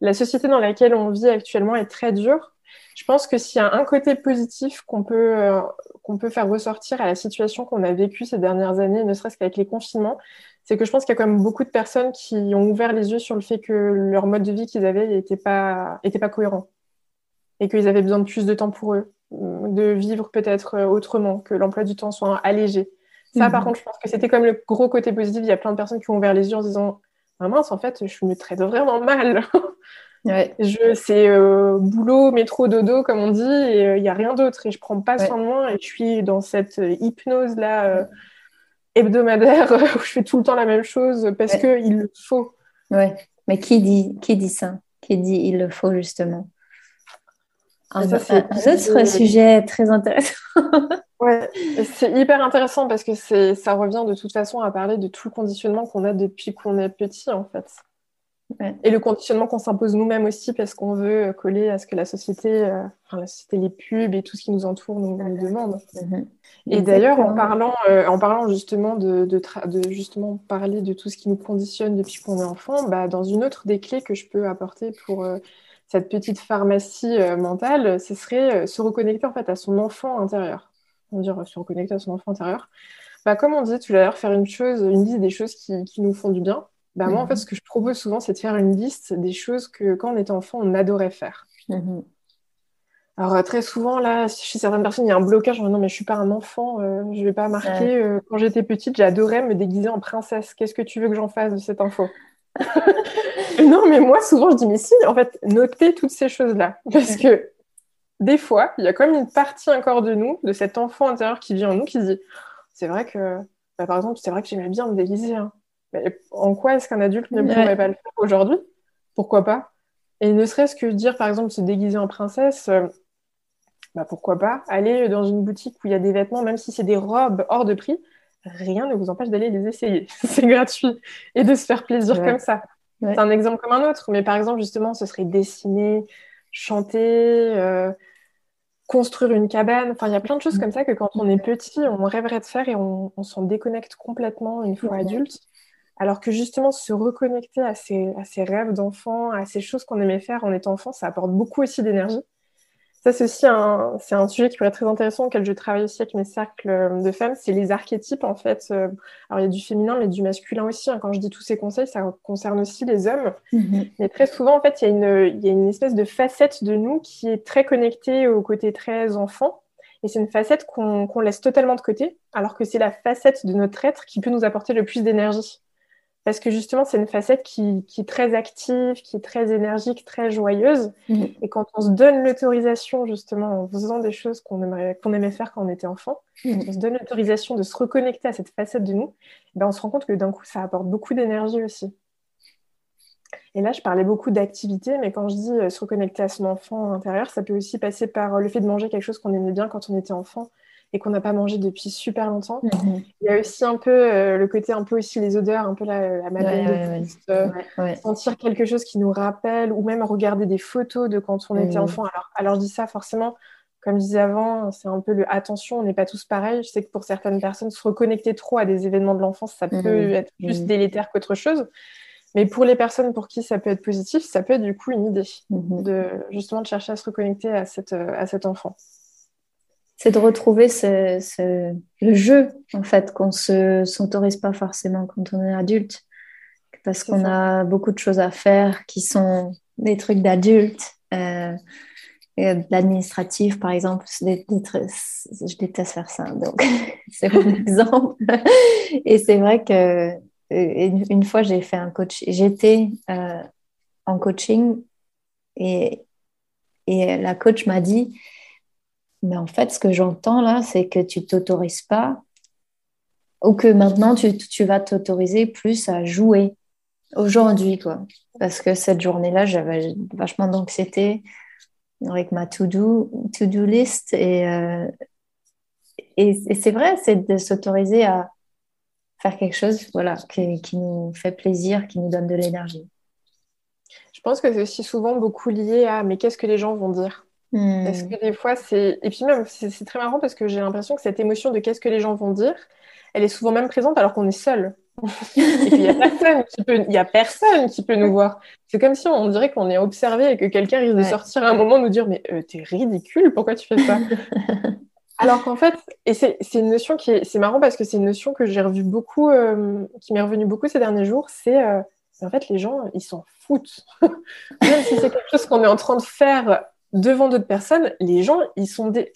la, société dans laquelle on vit actuellement est très dure. Je pense que s'il y a un côté positif qu'on peut, euh, qu'on peut faire ressortir à la situation qu'on a vécue ces dernières années, ne serait-ce qu'avec les confinements, c'est que je pense qu'il y a quand même beaucoup de personnes qui ont ouvert les yeux sur le fait que leur mode de vie qu'ils avaient n'était pas, était pas cohérent et qu'ils avaient besoin de plus de temps pour eux de vivre peut-être euh, autrement, que l'emploi du temps soit allégé. Ça, par mhm. contre, je pense que c'était comme le gros côté positif. Il y a plein de personnes qui ont ouvert les yeux en disant ah mince, en fait, je me traite vraiment mal. Je, c'est euh, boulot, métro, dodo, comme on dit, et euh, il n'y a rien d'autre. Et je prends pas soin de moi, et je suis dans cette hypnose-là hebdomadaire où je fais tout le temps la même chose parce qu'il le faut. Ouais, mais qui dit, qui dit ça? Qui dit il le faut, justement? Un, autre sujet très intéressant. ouais, c'est hyper intéressant parce que ça revient de toute façon à parler de tout le conditionnement qu'on a depuis qu'on est petit, en fait. Et le conditionnement qu'on s'impose nous-mêmes aussi parce qu'on veut coller à ce que la société, euh, enfin, la société, les pubs et tout ce qui nous entoure nous, nous demande. Mhm. Et d'ailleurs, en parlant, euh, en parlant justement de, de, de, justement parler de tout ce qui nous conditionne depuis qu'on est enfant, bah, dans une autre des clés que je peux apporter pour euh, cette petite pharmacie euh, mentale, ce serait euh, se reconnecter en fait à son enfant intérieur. On dire se reconnecter à son enfant intérieur. Bah, comme on disait tout à l'heure, faire une chose, une liste des choses qui, qui nous font du bien. Bah, Moi, en fait, mhm. ce que je propose souvent, c'est de faire une liste des choses que quand on était enfant, on adorait faire. Mhm. Alors euh, très souvent, là, chez certaines personnes, il y a un blocage. Non, mais je suis pas un enfant, je je vais pas marquer. quand j'étais petite, j'adorais me déguiser en princesse. Qu'est-ce que tu veux que j'en fasse de cette info? non, mais moi, souvent, je dis, mais si, en fait, notez toutes ces choses-là. Parce que des fois, il y a comme une partie encore de nous, de cet enfant intérieur qui vit en nous, qui dit, c'est vrai que, bah, par exemple, c'est vrai que j'aimais bien me déguiser. Hein. Mais en quoi est-ce qu'un adulte ne pourrait pas le faire aujourd'hui? Pourquoi pas? Et ne serait-ce que dire, par exemple, se déguiser en princesse, euh, bah, pourquoi pas Aller dans une boutique où il y a des vêtements, même si c'est des robes hors de prix, rien ne vous empêche d'aller les essayer. c'est gratuit. Et de se faire plaisir comme ça. C'est un exemple comme un autre. Mais par exemple, justement, ce serait dessiner, chanter, euh, construire une cabane. Enfin, il y a plein de choses comme ça que quand on est petit, on rêverait de faire et on, s'en déconnecte complètement une fois adulte. Alors que justement, se reconnecter à ses, à ses rêves d'enfant, à ces choses qu'on aimait faire en étant enfant, ça apporte beaucoup aussi d'énergie. Ça, c'est aussi un, c'est un sujet qui pourrait être très intéressant, auquel je travaille aussi avec mes cercles de femmes. C'est les archétypes, en fait. Euh, alors, il y a du féminin, mais du masculin aussi. Hein. Quand je dis tous ces conseils, ça concerne aussi les hommes. Mm-hmm. Mais très souvent, en fait, il y, a une, il y a une espèce de facette de nous qui est très connectée au côté très enfant. Et c'est une facette qu'on, qu'on laisse totalement de côté, alors que c'est la facette de notre être qui peut nous apporter le plus d'énergie parce que justement, c'est une facette qui, est très active, qui est très énergique, très joyeuse. Mm. Et quand on se donne l'autorisation, justement, en faisant des choses qu'on aimait faire quand on était enfant, mm. on se donne l'autorisation de se reconnecter à cette facette de nous, eh ben on se rend compte que d'un coup, ça apporte beaucoup d'énergie aussi. Et là, je parlais beaucoup d'activité, mais quand je dis euh, se reconnecter à son enfant intérieur, ça peut aussi passer par le fait de manger quelque chose qu'on aimait bien quand on était enfant et qu'on n'a pas mangé depuis super longtemps. Mhm. Il y a aussi un peu euh, le côté, un peu aussi les odeurs, un peu la, la madeleine de euh, sentir quelque chose qui nous rappelle, ou même regarder des photos de quand on était enfant. Alors, alors je dis ça forcément, comme je disais avant, c'est un peu le attention, on n'est pas tous pareils. Je sais que pour certaines personnes, se reconnecter trop à des événements de l'enfance, ça peut être plus mhm. délétère qu'autre chose. Mais pour les personnes pour qui ça peut être positif, ça peut être du coup une idée de justement de chercher à se reconnecter à, cette, à cet enfant c'est de retrouver ce, le jeu, en fait, qu'on ne s'autorise pas forcément quand on est adulte, parce qu'on a beaucoup de choses à faire qui sont des trucs d'adultes. Euh, l'administratif, par exemple, je déteste faire ça, donc c'est mon exemple. Et c'est vrai que euh, une fois, j'ai fait un coach, j'étais euh, en coaching et, et la coach m'a dit, mais en fait, ce que j'entends là, c'est que tu t'autorises pas ou que maintenant tu, vas t'autoriser plus à jouer aujourd'hui, quoi. Parce que cette journée-là, j'avais vachement d'anxiété avec ma to-do to -do list. Et, euh, et, c'est vrai, c'est de s'autoriser à faire quelque chose voilà, qui, nous fait plaisir, qui nous donne de l'énergie. Je pense que c'est aussi souvent beaucoup lié à mais qu'est-ce que les gens vont dire? Parce hmm. que des fois, c'est. Et puis même, c'est très marrant parce que j'ai l'impression que cette émotion de qu'est-ce que les gens vont dire, elle est souvent même présente alors qu'on est seul. et puis il n'y a, personne qui peut... a personne qui peut nous voir. C'est comme si on, dirait qu'on est observé et que quelqu'un risque de sortir à un moment nous dire Mais euh, t'es ridicule, pourquoi tu fais ça? Alors qu'en fait, et c'est une notion qui est. C'est marrant parce que c'est une notion que j'ai revue beaucoup, euh, qui m'est revenue beaucoup ces derniers jours, c'est. Euh, en fait, les gens, ils s'en foutent. Même si c'est quelque chose qu'on est en train de faire devant d'autres personnes, les gens, ils sont des.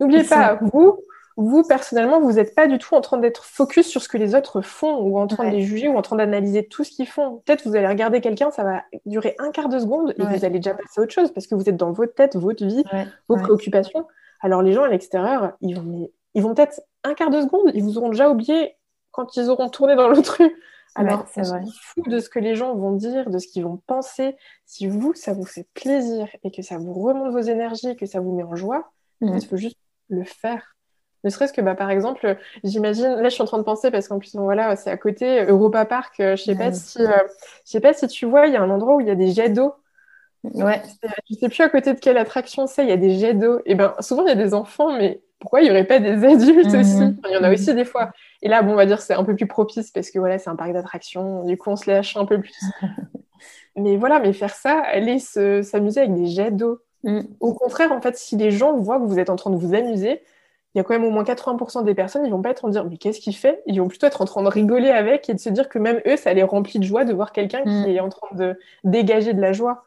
N'oubliez pas, vous, vous, personnellement, vous n'êtes pas du tout en train d'être focus sur ce que les autres font ou en train de les juger ou en train d'analyser tout ce qu'ils font. Peut-être vous allez regarder quelqu'un, ça va durer un quart de seconde et vous allez déjà passer à autre chose parce que vous êtes dans votre tête, votre vie, vos préoccupations. Alors les gens à l'extérieur, ils vont, ils vont peut-être un quart de seconde, ils vous auront déjà oublié quand ils auront tourné dans l'autre rue. Alors, c'est fou de ce que les gens vont dire, de ce qu'ils vont penser. Si vous, ça vous fait plaisir et que ça vous remonte vos énergies, que ça vous met en joie, il faut juste le faire. Ne serait-ce que, bah, par exemple, j'imagine, là, je suis en train de penser parce qu'en plus, voilà, c'est à côté, Europa Park. Euh, je sais pas si, euh, je sais pas si tu vois, il y a un endroit où il y a des jets d'eau. Ouais. Je sais plus à côté de quelle attraction c'est. Il y a des jets d'eau. Et ben, souvent il y a des enfants, mais pourquoi il n'y aurait pas des adultes aussi? mhm. Il y en a aussi des fois. Et là, bon, on va dire c'est un peu plus propice parce que voilà, c'est un parc d'attractions. Du coup, on se lâche un peu plus. mais voilà, mais faire ça, aller s'amuser avec des jets d'eau. Mm. Au contraire, en fait, si les gens voient que vous êtes en train de vous amuser, il y a quand même au moins 80% des personnes, ils vont pas être en dire mais qu'est-ce qu'il fait? Ils vont plutôt être en train de rigoler avec et de se dire que même eux, ça les remplit de joie de voir quelqu'un qui mm. est en train de dégager de la joie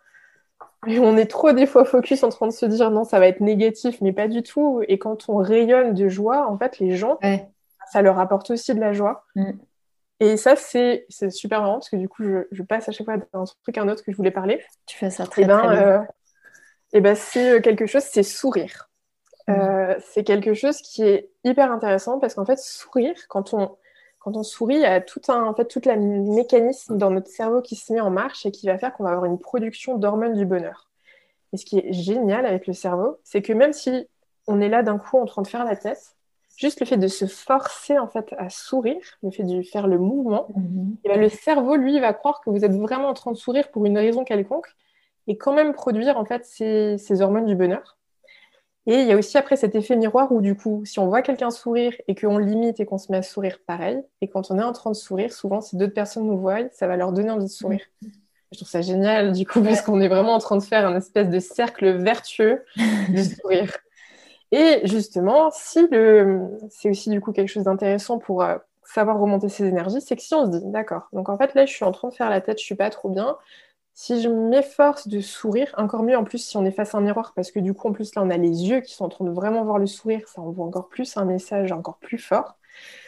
on est trop des fois focus en train de se dire non, ça va être négatif, mais pas du tout. Et quand on rayonne de joie, en fait, les gens, ça leur apporte aussi de la joie. Mm. Et ça, c'est super marrant parce que du coup, je, passe à chaque fois d'un truc à un autre que je voulais parler. Tu fais ça très, et eh ben, très bien. et euh, eh ben, c'est euh, quelque chose, c'est sourire. Mm. Euh, c'est quelque chose qui est hyper intéressant parce qu'en fait, sourire, quand on, quand on sourit, il y a tout un, en fait, toute la mécanisme dans notre cerveau qui se met en marche et qui va faire qu'on va avoir une production d'hormones du bonheur. Et ce qui est génial avec le cerveau, c'est que même si on est là d'un coup en train de faire la tête, juste le fait de se forcer en fait à sourire, le fait de faire le mouvement, mhm. ben, le cerveau lui va croire que vous êtes vraiment en train de sourire pour une raison quelconque et quand même produire en fait ces hormones du bonheur. Et il y a aussi après cet effet miroir où du coup, si on voit quelqu'un sourire et qu'on limite et qu'on se met à sourire pareil, et quand on est en train de sourire, souvent si d'autres personnes nous voient, ça va leur donner envie de sourire. Je trouve ça génial, du coup, parce qu'on est vraiment en train de faire un espèce de cercle vertueux de sourire. Et justement, si le... c'est aussi du coup quelque chose d'intéressant pour euh, savoir remonter ses énergies, c'est que si on se dit, d'accord, donc en fait là, je suis en train de faire la tête, je suis pas trop bien. Si je m'efforce de sourire, encore mieux en plus si on est face à un miroir, parce que du coup, en plus là, on a les yeux qui sont en train de vraiment voir le sourire, ça envoie encore plus un message encore plus fort.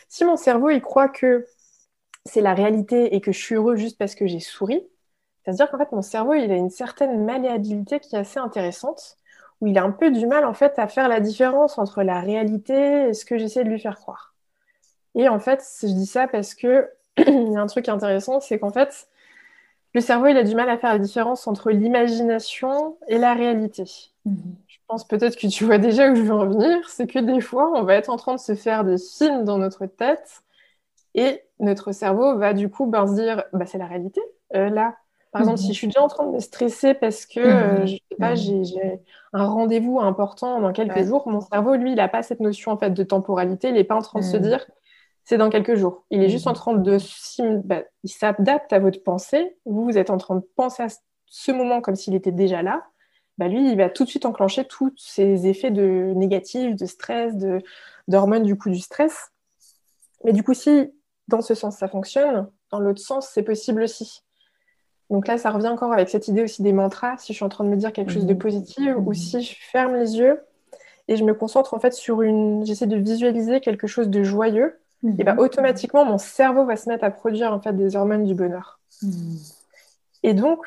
Si mon cerveau, il croit que c'est la réalité et que je suis heureux juste parce que j'ai souri, c'est-à-dire qu'en fait, mon cerveau, il a une certaine malléabilité qui est assez intéressante, où il a un peu du mal en fait à faire la différence entre la réalité et ce que j'essaie de lui faire croire. Et en fait, je dis ça parce que il y a un truc intéressant, c'est qu'en fait, le cerveau, il a du mal à faire la différence entre l'imagination et la réalité. Mhm. Je pense peut-être que tu vois déjà où je veux en venir, c'est que des fois, on va être en train de se faire des films dans notre tête et notre cerveau va du coup ben, se dire, bah, c'est la réalité. Euh, là, par exemple, si mhm. je suis déjà en train de me stresser parce que euh, mhm. je sais pas, j'ai un rendez-vous important dans quelques jours, mon cerveau, lui, il n'a pas cette notion en fait de temporalité. Il n'est pas en train de se dire c'est dans quelques jours. Il est juste en train de bah, il s'adapte à votre pensée. Vous, vous êtes en train de penser à ce moment comme s'il était déjà là. Bah, lui, il va tout de suite enclencher tous ces effets de négatifs, de stress, de d'hormones du coup du stress. Mais du coup, si dans ce sens ça fonctionne, dans l'autre sens, c'est possible aussi. Donc là, ça revient encore avec cette idée aussi des mantras, si je suis en train de me dire quelque chose de mhm. positif, ou mhm. si je ferme les yeux et je me concentre en fait sur une... J'essaie de visualiser quelque chose de joyeux, et bah, mhm. automatiquement, mon cerveau va se mettre à produire en fait des hormones du bonheur. Et donc,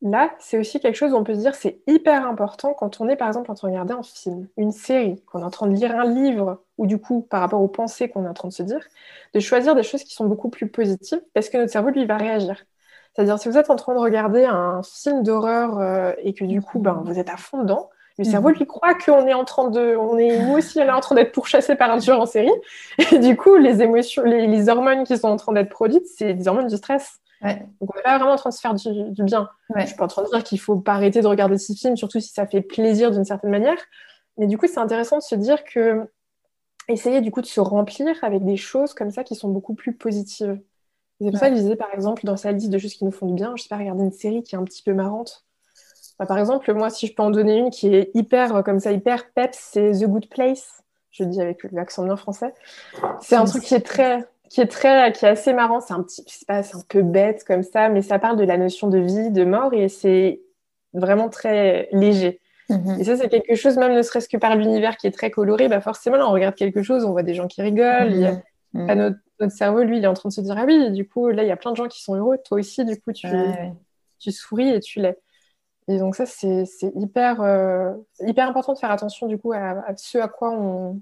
là, c'est aussi quelque chose où on peut se dire c'est hyper important quand on est par exemple en train de regarder un film, une série, qu'on est en train de lire un livre, ou du coup, par rapport aux pensées qu'on est en train de se dire, de choisir des choses qui sont beaucoup plus positives parce que notre cerveau, lui, va réagir. C'est-à-dire, si vous êtes en train de regarder un film d'horreur euh, et que du coup, ben, vous êtes à fond dedans, le mhm. cerveau lui croit qu'on est en train de, on est nous aussi, est en train d'être pourchassé par un tueur en série. Et du coup, les émotions, les, hormones qui sont en train d'être produites, c'est des hormones du stress. Donc, on n'est pas vraiment en train de se faire du, bien. Je suis pas en train de dire qu'il faut pas arrêter de regarder ces films, surtout si ça fait plaisir d'une certaine manière. Mais du coup, c'est intéressant de se dire que essayer du coup de se remplir avec des choses comme ça qui sont beaucoup plus positives. C'est pour ça que je disais, par exemple, dans sa liste de choses qui nous font du bien, je sais pas, regarder une série qui est un petit peu marrante. Bah, par exemple, moi, si je peux en donner une qui est hyper, euh, comme ça, hyper peps, c'est The Good Place. Je le dis avec l'accent bien français. C'est un truc qui est très, qui est très, qui est assez marrant. C'est un petit, je sais pas, c'est un peu bête comme ça, mais ça parle de la notion de vie, de mort, et c'est vraiment très léger. Mhm. Et ça, c'est quelque chose, même ne serait-ce que par l'univers qui est très coloré, bah forcément, là, on regarde quelque chose, on voit des gens qui rigolent, il y a, mhm notre cerveau, lui, il est en train de se dire Ah oui, du coup, là, il y a plein de gens qui sont heureux. Toi aussi, du coup, tu, tu souris et tu l'es. Et donc, ça, c'est hyper, euh, hyper important de faire attention, du coup, à, ce à quoi on,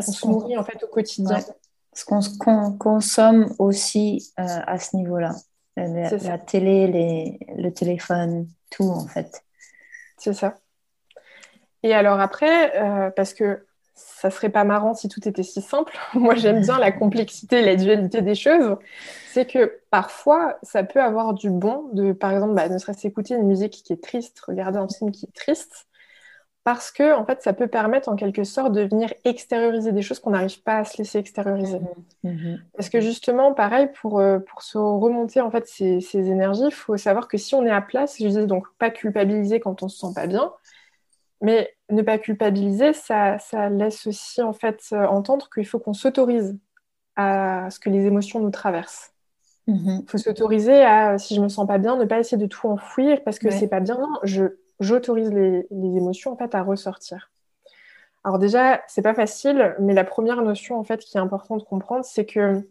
se nourrit, en fait, au quotidien. Ce qu'on consomme aussi euh, à ce niveau-là. La, télé, les, le téléphone, tout, en fait. C'est ça. Et alors après, euh, parce que ça serait pas marrant si tout était si simple. Moi, j'aime bien la complexité, la dualité des choses. C'est que parfois, ça peut avoir du bon de, par exemple, bah, ne serait-ce écouter une musique qui est triste, regarder un film qui est triste, parce que en fait, ça peut permettre en quelque sorte de venir extérioriser des choses qu'on n'arrive pas à se laisser extérioriser. Mmh, mmh. Parce que justement, pareil, pour, euh, pour se remonter en fait ces, ces énergies, il faut savoir que si on est à place, je dis donc pas culpabiliser quand on se sent pas bien, mais ne pas culpabiliser, ça, laisse aussi en fait euh, entendre qu'il faut qu'on s'autorise à ce que les émotions nous traversent. Il mm-hmm. faut s'autoriser à, si je me sens pas bien, ne pas essayer de tout enfouir parce que c'est pas bien. Non, j'autorise les, émotions en fait à ressortir. Alors déjà, c'est pas facile, mais la première notion en fait qui est importante de comprendre, c'est que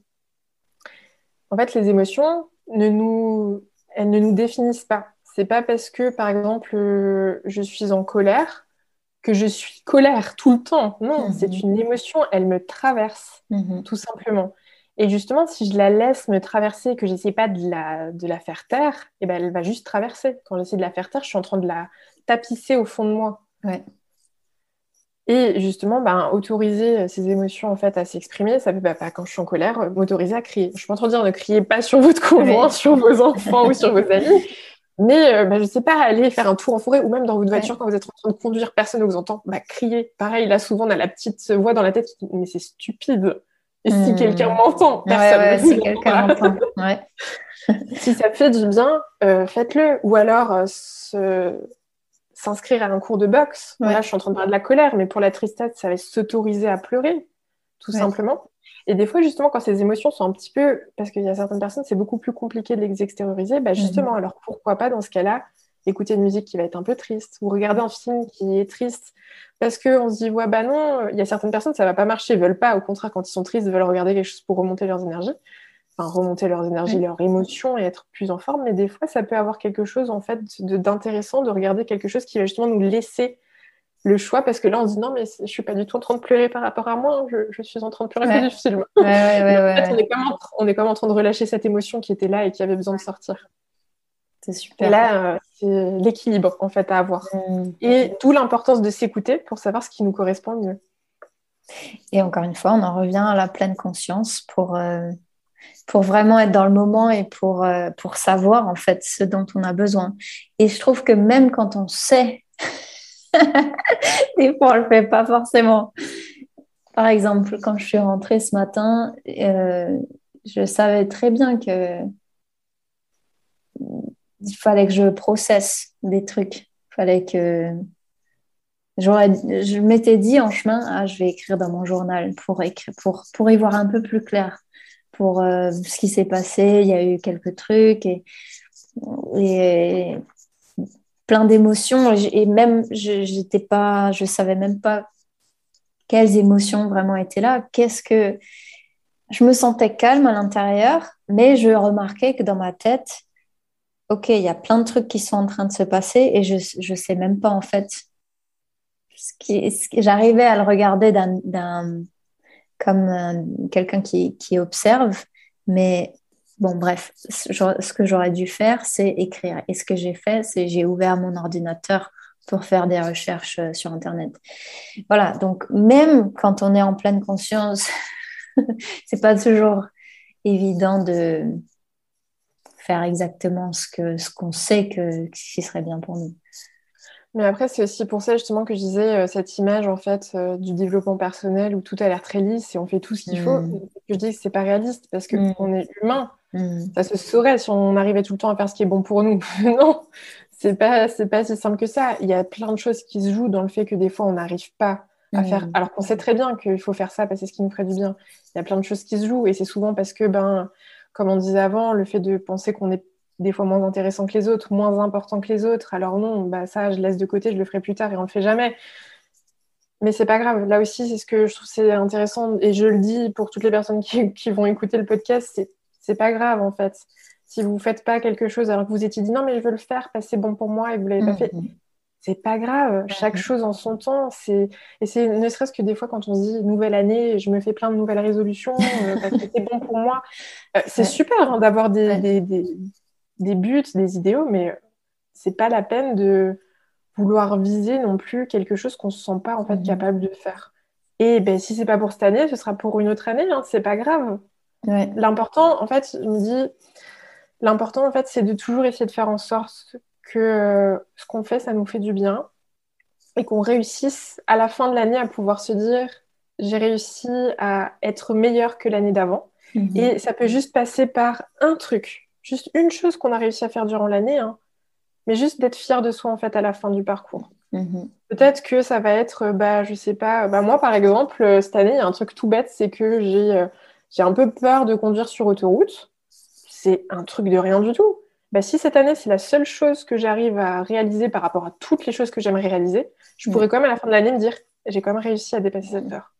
en fait les émotions ne nous, elles ne nous définissent pas. C'est pas parce que, par exemple, euh, je suis en colère que je suis colère tout le temps. Non, mhm. c'est une émotion, elle me traverse, mhm. tout simplement. Et justement, si je la laisse me traverser, que j'essaie pas de la, de la faire taire, et eh ben, elle va juste traverser. Quand j'essaie de la faire taire, je suis en train de la tapisser au fond de moi. Et justement, ben, autoriser ces émotions en fait à s'exprimer, ça peut pas, quand je suis en colère, m'autoriser à crier. Je suis pas en train de dire ne criez pas sur votre conjoint, sur vos enfants ou sur vos amis, mais euh, bah, je sais pas, aller faire un tour en forêt ou même dans votre voiture quand vous êtes en train de conduire, personne ne vous entend, bah, crier. Pareil, là souvent on a la petite voix dans la tête qui dit mais c'est stupide. Et si hmm. quelqu'un m'entend, personne. si quelqu'un m'entend, si ça fait du bien, euh, faites-le. Ou alors euh, s'inscrire à un cours de boxe. Là, je suis en train de parler de la colère, mais pour la tristesse, ça va s'autoriser à pleurer, tout simplement. Et des fois, justement, quand ces émotions sont un petit peu, parce qu'il y a certaines personnes, c'est beaucoup plus compliqué de les extérioriser, bah, justement, mhm. alors pourquoi pas dans ce cas-là écouter une musique qui va être un peu triste ou regarder un film qui est triste. Parce qu'on se dit ouais bah non il y a certaines personnes ça va pas marcher ils veulent pas au contraire quand ils sont tristes ils veulent regarder quelque chose pour remonter leurs énergies. Enfin remonter leurs énergies leurs émotions et être plus en forme. Mais des fois ça peut avoir quelque chose en fait d'intéressant de, regarder quelque chose qui va justement nous laisser le choix parce que là on se dit non mais je suis pas du tout en train de pleurer par rapport à moi je, suis en train de pleurer ouais. du film ouais, ouais, on, est comme en, on est comme en train de relâcher cette émotion qui était là et qui avait besoin de sortir c'est super. Et là, euh, c'est l'équilibre en fait à avoir. Mm. Et d'où l'importance de s'écouter pour savoir ce qui nous correspond le mieux. Et encore une fois, on en revient à la pleine conscience pour, euh, pour vraiment être dans le moment et pour, euh, pour savoir en fait ce dont on a besoin. Et je trouve que même quand on sait, des fois on le fait pas forcément. Par exemple, quand je suis rentrée ce matin, je savais très bien que il fallait que je processe des trucs. Fallait que. Je m'étais dit en chemin, ah, je vais écrire dans mon journal pour, pour, pour y voir un peu plus clair pour euh, ce qui s'est passé. Il y a eu quelques trucs et plein d'émotions. Et même, je j'étais pas, je savais même pas quelles émotions vraiment étaient là. Qu'est-ce que. Je me sentais calme à l'intérieur, mais je remarquais que dans ma tête, ok, il y a plein de trucs qui sont en train de se passer et je ne sais même pas en fait. Ce qui, J'arrivais à le regarder d'un, comme euh, quelqu'un qui, qui, observe, mais bon, bref, ce que j'aurais dû faire, c'est écrire. Et ce que j'ai fait, c'est j'ai ouvert mon ordinateur pour faire des recherches euh, sur Internet. Voilà, donc même quand on est en pleine conscience, c'est pas toujours évident de, faire exactement ce que ce qu'on sait que qui serait bien pour nous. Mais après, c'est aussi pour ça justement que je disais euh, cette image en fait euh, du développement personnel où tout a l'air très lisse et on fait tout ce qu'il faut. Mm. Je dis que c'est pas réaliste parce que mm. on est humain. Mm. Ça se saurait si on arrivait tout le temps à faire ce qui est bon pour nous. non, c'est pas c'est pas si simple que ça. Il y a plein de choses qui se jouent dans le fait que des fois on n'arrive pas à faire. Alors qu'on sait très bien qu'il faut faire ça parce que c'est ce qui nous ferait du bien. Il y a plein de choses qui se jouent et c'est souvent parce que ben comme on disait avant, le fait de penser qu'on est des fois moins intéressant que les autres, moins important que les autres. Alors non, bah ça, je laisse de côté, je le ferai plus tard et on le fait jamais. Mais c'est pas grave. Là aussi, c'est ce que je trouve c'est intéressant et je le dis pour toutes les personnes qui, vont écouter le podcast, c'est c'est pas grave en fait. Si vous faites pas quelque chose alors que vous étiez dit non mais je veux le faire, c'est bon pour moi et vous l'avez pas fait, mm-hmm c'est pas grave. Chaque chose en son temps. C'est et c'est ne serait-ce que des fois quand on se dit nouvelle année, je me fais plein de nouvelles résolutions euh, parce que c'est bon pour moi. Euh, c'est super hein, d'avoir des, des, des, buts, des idéaux, mais c'est pas la peine de vouloir viser non plus quelque chose qu'on se sent pas en fait mhm. capable de faire. Et ben si c'est pas pour cette année, ce sera pour une autre année. Hein, c'est pas grave. L'important, en fait, je me dis, l'important en fait, c'est de toujours essayer de faire en sorte que euh, ce qu'on fait, ça nous fait du bien et qu'on réussisse à la fin de l'année à pouvoir se dire j'ai réussi à être meilleur que l'année d'avant. Mhm. Et ça peut juste passer par un truc, juste une chose qu'on a réussi à faire durant l'année, hein. mais juste d'être fier de soi en fait à la fin du parcours. Mhm. Peut-être que ça va être, bah, je sais pas, bah, moi par exemple, euh, cette année, il y a un truc tout bête, c'est que j'ai euh, j'ai un peu peur de conduire sur autoroute. C'est un truc de rien du tout bah, si cette année, c'est la seule chose que j'arrive à réaliser par rapport à toutes les choses que j'aimerais réaliser, je pourrais quand même à la fin de l'année me dire, j'ai quand même réussi à dépasser cette peur.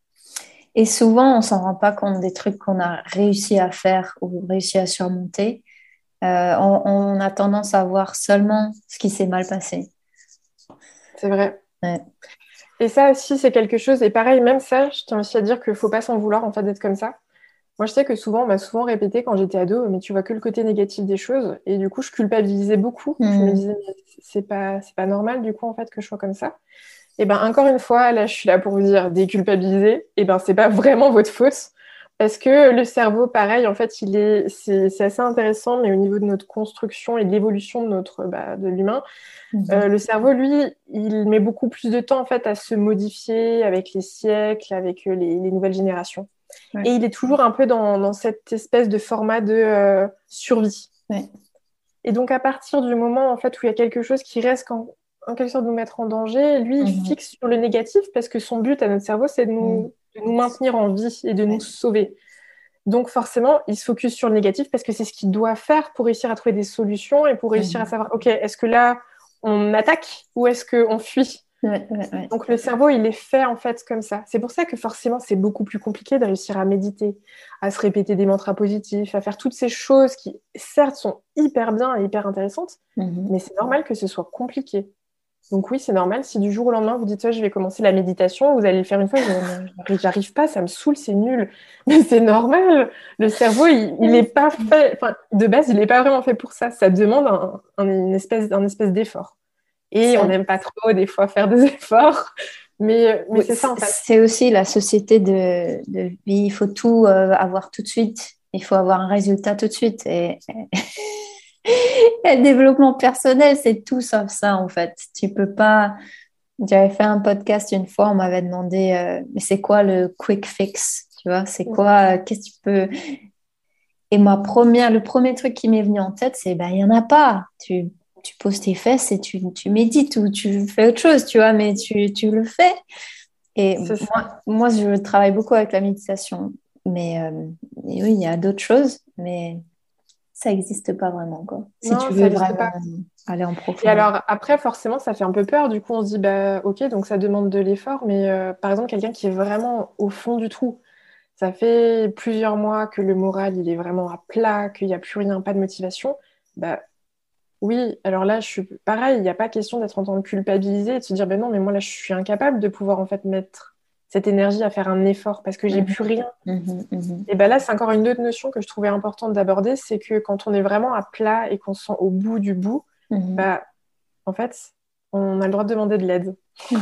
Et souvent, on s'en rend pas compte des trucs qu'on a réussi à faire ou réussi à surmonter. Euh, on, a tendance à voir seulement ce qui s'est mal passé. C'est vrai. Et ça aussi, c'est quelque chose. Et pareil, même ça, je tiens aussi à dire qu'il ne faut pas s'en vouloir en fait d'être comme ça. Moi, je sais que souvent, on m'a souvent répété quand j'étais ado, mais tu vois que le côté négatif des choses. Et du coup, je culpabilisais beaucoup. Je me hmm. disais, c'est pas, c'est pas normal, du coup, en fait, que je sois comme ça. Et ben, encore une fois, là, je suis là pour vous dire, déculpabiliser, et ben, c'est pas vraiment votre faute. Parce que le cerveau, pareil, en fait, il est, c'est, assez intéressant, mais au niveau de notre construction et de l'évolution de notre, bah, de l'humain, hmm. euh, le cerveau, lui, il met beaucoup plus de temps, en fait, à se modifier avec les siècles, avec euh, les, les nouvelles générations. Et il est toujours un peu dans, cette espèce de format de euh, survie. Et donc, à partir du moment en fait, où il y a quelque chose qui risque en, quelque sorte de nous mettre en danger, lui, il mhm. fixe sur le négatif parce que son but à notre cerveau, c'est de nous, mhm. nous maintenir en vie et de nous sauver. Donc forcément, il se focus sur le négatif parce que c'est ce qu'il doit faire pour réussir à trouver des solutions et pour réussir à savoir, OK, est-ce que là, on attaque ou est-ce qu'on fuit? Donc le cerveau, il est fait en fait comme ça. C'est pour ça que forcément, c'est beaucoup plus compliqué de réussir à méditer, à se répéter des mantras positifs, à faire toutes ces choses qui, certes, sont hyper bien et hyper intéressantes, mhm. mais c'est normal que ce soit compliqué. Donc oui, c'est normal. Si du jour au lendemain, vous dites, je vais commencer la méditation, vous allez le faire une fois, j'arrive pas, ça me saoule, c'est nul. Mais c'est normal. Le cerveau, il n'est pas fait, enfin, de base, il n'est pas vraiment fait pour ça. Ça demande un, une espèce, un espèce d'effort. Et on n'aime pas trop, des fois, faire des efforts. Mais, mais c'est ça, en fait. C'est aussi la société de, de vie. Il faut tout euh, avoir tout de suite. Il faut avoir un résultat tout de suite. Et, le développement personnel, c'est tout sauf ça, en fait. Tu peux pas. J'avais fait un podcast une fois, on m'avait demandé, euh, mais c'est quoi le quick fix Tu vois, c'est quoi euh, Qu'est-ce que tu peux. Et ma première, le premier truc qui m'est venu en tête, c'est ben, il n'y en a pas. Tu, tu poses tes fesses et tu, tu, médites ou tu fais autre chose, tu vois, mais tu, tu le fais. Et moi, moi, je travaille beaucoup avec la méditation. Mais euh, oui, il y a d'autres choses, mais ça n'existe pas vraiment. Quoi. Si tu veux vraiment aller en profondeur. Et alors, après, forcément, ça fait un peu peur. Du coup, on se dit, bah, ok, donc ça demande de l'effort. Mais euh, par exemple, quelqu'un qui est vraiment au fond du trou, ça fait plusieurs mois que le moral, il est vraiment à plat, qu'il n'y a plus rien, pas de motivation. Bah, oui, alors là, je suis pareil, il n'y a pas question d'être en train de culpabiliser et de se dire, ben non, mais moi là, je suis incapable de pouvoir en fait mettre cette énergie à faire un effort parce que j'ai mmh. plus rien. Mmh, mmh, et ben là, c'est encore une autre notion que je trouvais importante d'aborder, c'est que quand on est vraiment à plat et qu'on se sent au bout du bout, bah, en fait, on a le droit de demander de l'aide.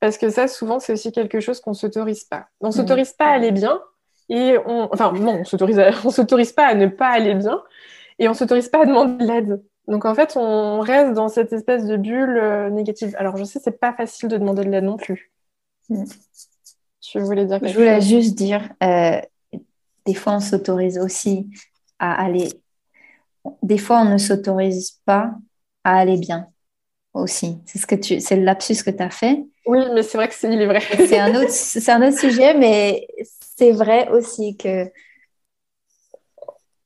parce que ça, souvent, c'est aussi quelque chose qu'on ne s'autorise pas. On ne s'autorise pas à aller bien et on... Enfin, non, on ne s'autorise pas à ne pas aller bien et on ne s'autorise pas à demander de l'aide. Donc en fait, on reste dans cette espèce de bulle euh, négative. Alors je sais, c'est pas facile de demander de l'aide non plus. Je voulais dire Je voulais juste dire, euh, des fois, on s'autorise aussi à aller. Des fois, on ne s'autorise pas à aller bien aussi. C'est ce que tu, c'est le lapsus que tu as fait. Oui, mais c'est vrai que c'est, il est vrai. c'est un autre, c'est un autre sujet, mais c'est vrai aussi que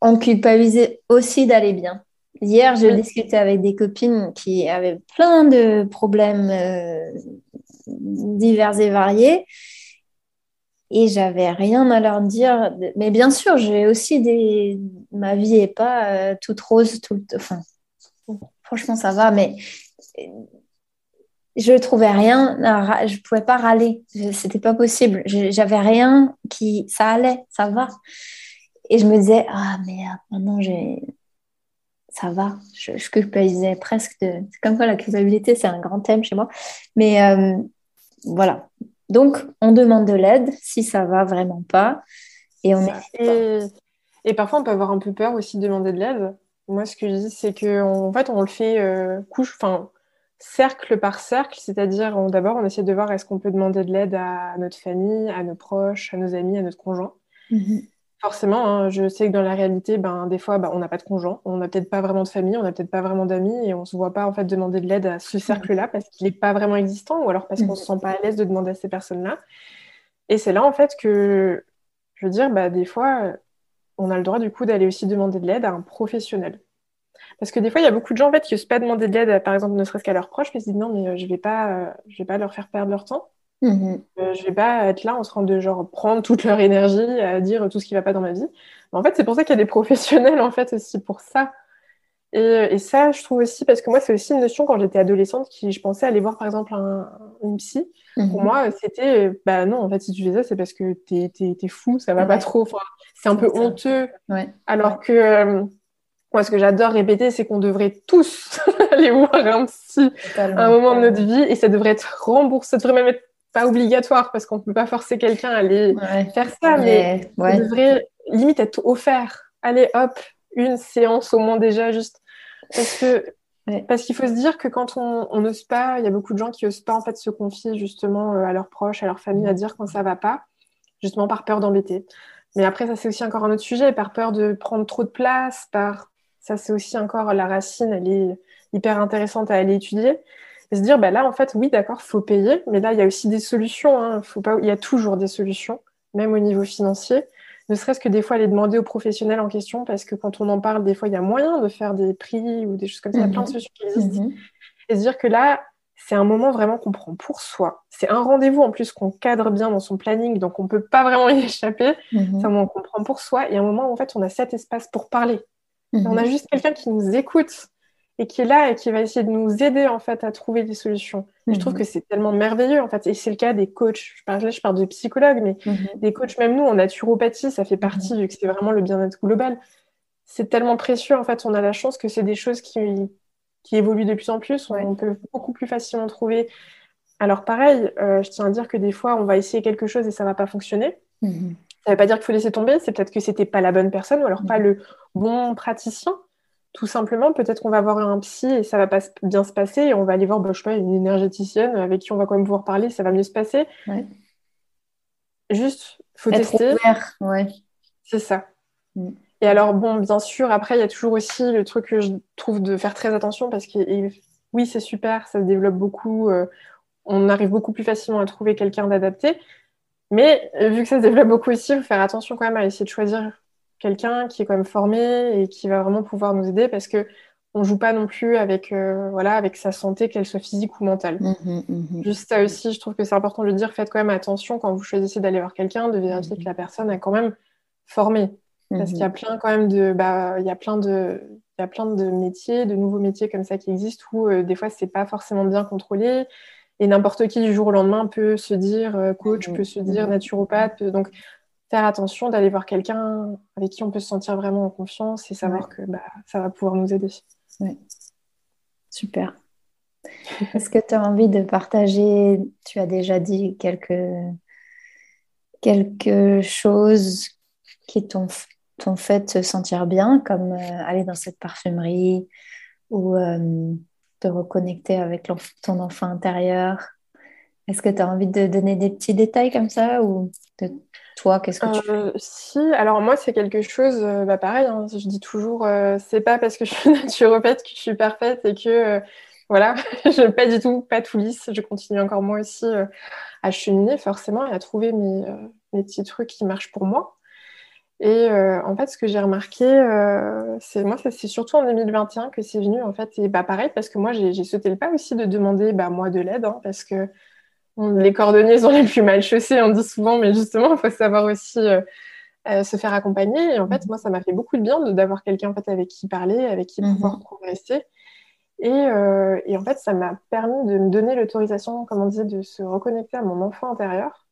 on culpabilise aussi d'aller bien. Hier, je discutais avec des copines qui avaient plein de problèmes euh, divers et variés. Et j'avais rien à leur dire. Mais bien sûr, j'ai aussi des. Ma vie n'est pas euh, toute rose, tout. Enfin, franchement, ça va, mais je trouvais rien. Je pouvais pas râler. C'était pas possible. J'avais rien qui. Ça allait, ça va. Et je me disais, ah, mais maintenant, j'ai ça va. Je, je culpabilisais presque. De... C'est comme quoi la culpabilité, c'est un grand thème chez moi. Mais euh, voilà. Donc, on demande de l'aide si ça va vraiment pas. Et on et, et, parfois, on peut avoir un peu peur aussi de demander de l'aide. Moi, ce que je dis, c'est qu'en en fait, on le fait euh, couche, enfin, cercle par cercle. C'est-à-dire, d'abord, on essaie de voir est-ce qu'on peut demander de l'aide à notre famille, à nos proches, à nos amis, à notre conjoint. Mm-hmm. Forcément, hein, je sais que dans la réalité, ben, des fois, ben, on n'a pas de conjoint, on n'a peut-être pas vraiment de famille, on n'a peut-être pas vraiment d'amis et on ne se voit pas en fait demander de l'aide à ce cercle-là parce qu'il n'est pas vraiment existant ou alors parce qu'on ne se sent pas à l'aise de demander à ces personnes-là. Et c'est là en fait que, je veux dire, bah, des fois, on a le droit du coup d'aller aussi demander de l'aide à un professionnel. Parce que des fois, il y a beaucoup de gens en fait, qui n'osent pas demander de l'aide, par exemple, ne serait-ce qu'à leurs proches, mais ils se disent non, mais euh, je ne vais, pas, euh, je vais pas leur faire perdre leur temps. Mhm. Euh, je vais pas être là en train de genre prendre toute leur énergie à dire tout ce qui va pas dans ma vie. Mais en fait, c'est pour ça qu'il y a des professionnels en fait aussi pour ça. Et, et, ça, je trouve aussi, parce que moi, c'est aussi une notion quand j'étais adolescente qui je pensais aller voir par exemple un, une psy. Pour mhm. moi, c'était bah non, en fait, si tu fais ça, c'est parce que t'es es, fou, ça va pas trop. Enfin, c'est un peu honteux. Alors que euh, moi, ce que j'adore répéter, c'est qu'on devrait tous aller voir un psy à un moment de notre vie et ça devrait être remboursé, ça devrait même être pas obligatoire parce qu'on ne peut pas forcer quelqu'un à aller faire ça, mais, ça devrait limite être offert. Allez, hop, une séance au moins déjà, juste parce que parce qu'il faut se dire que quand on n'ose pas, il y a beaucoup de gens qui n'osent pas en fait se confier justement euh, à leurs proches, à leur famille, à dire quand ça va pas. justement par peur d'embêter. Mais après, ça, c'est aussi encore un autre sujet, par peur de prendre trop de place, par... Ça, c'est aussi encore la racine, elle est hyper intéressante à aller étudier. Et se dire, bah là, en fait, oui, d'accord, faut payer, mais là, il y a aussi des solutions. Hein. Faut pas... Il y a toujours des solutions, même au niveau financier. Ne serait-ce que des fois, aller demander aux professionnels en question, parce que quand on en parle, des fois, il y a moyen de faire des prix ou des choses comme ça. Il y a plein de mhm. solutions qui existent. Mhm. Et se dire que là, c'est un moment vraiment qu'on prend pour soi. C'est un rendez-vous en plus qu'on cadre bien dans son planning, donc on ne peut pas vraiment y échapper. Mhm. C'est un moment qu'on prend pour soi et un moment où en fait on a cet espace pour parler. On a juste quelqu'un qui nous écoute et qui est là et qui va essayer de nous aider en fait à trouver des solutions. Je trouve mhm. que c'est tellement merveilleux en fait et c'est le cas des coachs. Je parle là, je parle de psychologues, mais mhm. des coachs même nous en naturopathie, ça fait partie mhm. vu que c'est vraiment le bien-être global. C'est tellement précieux en fait. On a la chance que c'est des choses qui qui évoluent de plus en plus. On peut beaucoup plus facilement trouver. Alors pareil, euh, je tiens à dire que des fois on va essayer quelque chose et ça va pas fonctionner. Ça ne veut pas dire qu'il faut laisser tomber. C'est peut-être que c'était pas la bonne personne ou alors pas le bon praticien tout simplement, peut-être qu'on va voir un psy et ça va pas bien se passer et on va aller voir, bah, je sais pas, une énergéticienne avec qui on va quand même pouvoir parler, ça va mieux se passer. Ouais. Juste, faut tester. ouais. C'est ça. Mm. Et alors, bon, bien sûr, après, il y a toujours aussi le truc que je trouve de faire très attention parce que oui, c'est super, ça se développe beaucoup, euh, on arrive beaucoup plus facilement à trouver quelqu'un d'adapté. Mais vu que ça se développe beaucoup aussi, il faut faire attention quand même à essayer de choisir quelqu'un qui est quand même formé et qui va vraiment pouvoir nous aider parce que on joue pas non plus avec euh, voilà avec sa santé qu'elle soit physique ou mentale. Mmh, mmh, mmh. Juste ça aussi, je trouve que c'est important de le dire. Faites quand même attention quand vous choisissez d'aller voir quelqu'un, de vérifier que la personne est quand même formée, parce qu'il y a plein quand même de bah il y a plein de il y a plein de métiers, de nouveaux métiers comme ça qui existent où euh, des fois c'est pas forcément bien contrôlé et n'importe qui du jour au lendemain peut se dire euh, coach, peut se dire naturopathe, donc faire attention d'aller voir quelqu'un avec qui on peut se sentir vraiment en confiance et savoir que bah, ça va pouvoir nous aider. Super. Est-ce que tu as envie de partager, tu as déjà dit quelques, quelque chose qui t'ont fait te sentir bien, comme euh, aller dans cette parfumerie ou euh, te reconnecter avec ton enfant intérieur? Est-ce que tu as envie de donner des petits détails comme ça ou de toi, qu'est-ce que tu fais? Euh, Si, alors moi, c'est quelque chose, euh, bah, pareil, hein, je dis toujours, euh, c'est pas parce que je suis naturopathe que je suis parfaite et que, voilà, je pas du tout, pas tout lisse. Je continue encore moi aussi à cheminer, forcément, et à trouver mes, mes, petits trucs qui marchent pour moi. Et en fait, ce que j'ai remarqué, c'est moi, c'est surtout en 2021 que c'est venu, en fait, et bah pareil, parce que moi, j'ai sauté le pas aussi de demander, bah, moi, de l'aide, hein, parce que les cordonniers sont les plus mal chaussés, on dit souvent, mais justement, il faut savoir aussi euh, euh, se faire accompagner. Et en fait, mhm. moi, ça m'a fait beaucoup de bien d'avoir quelqu'un en fait, avec qui parler, avec qui pouvoir mhm. progresser. Et, euh, et, en fait, ça m'a permis de me donner l'autorisation, comme on disait, de se reconnecter à mon enfant intérieur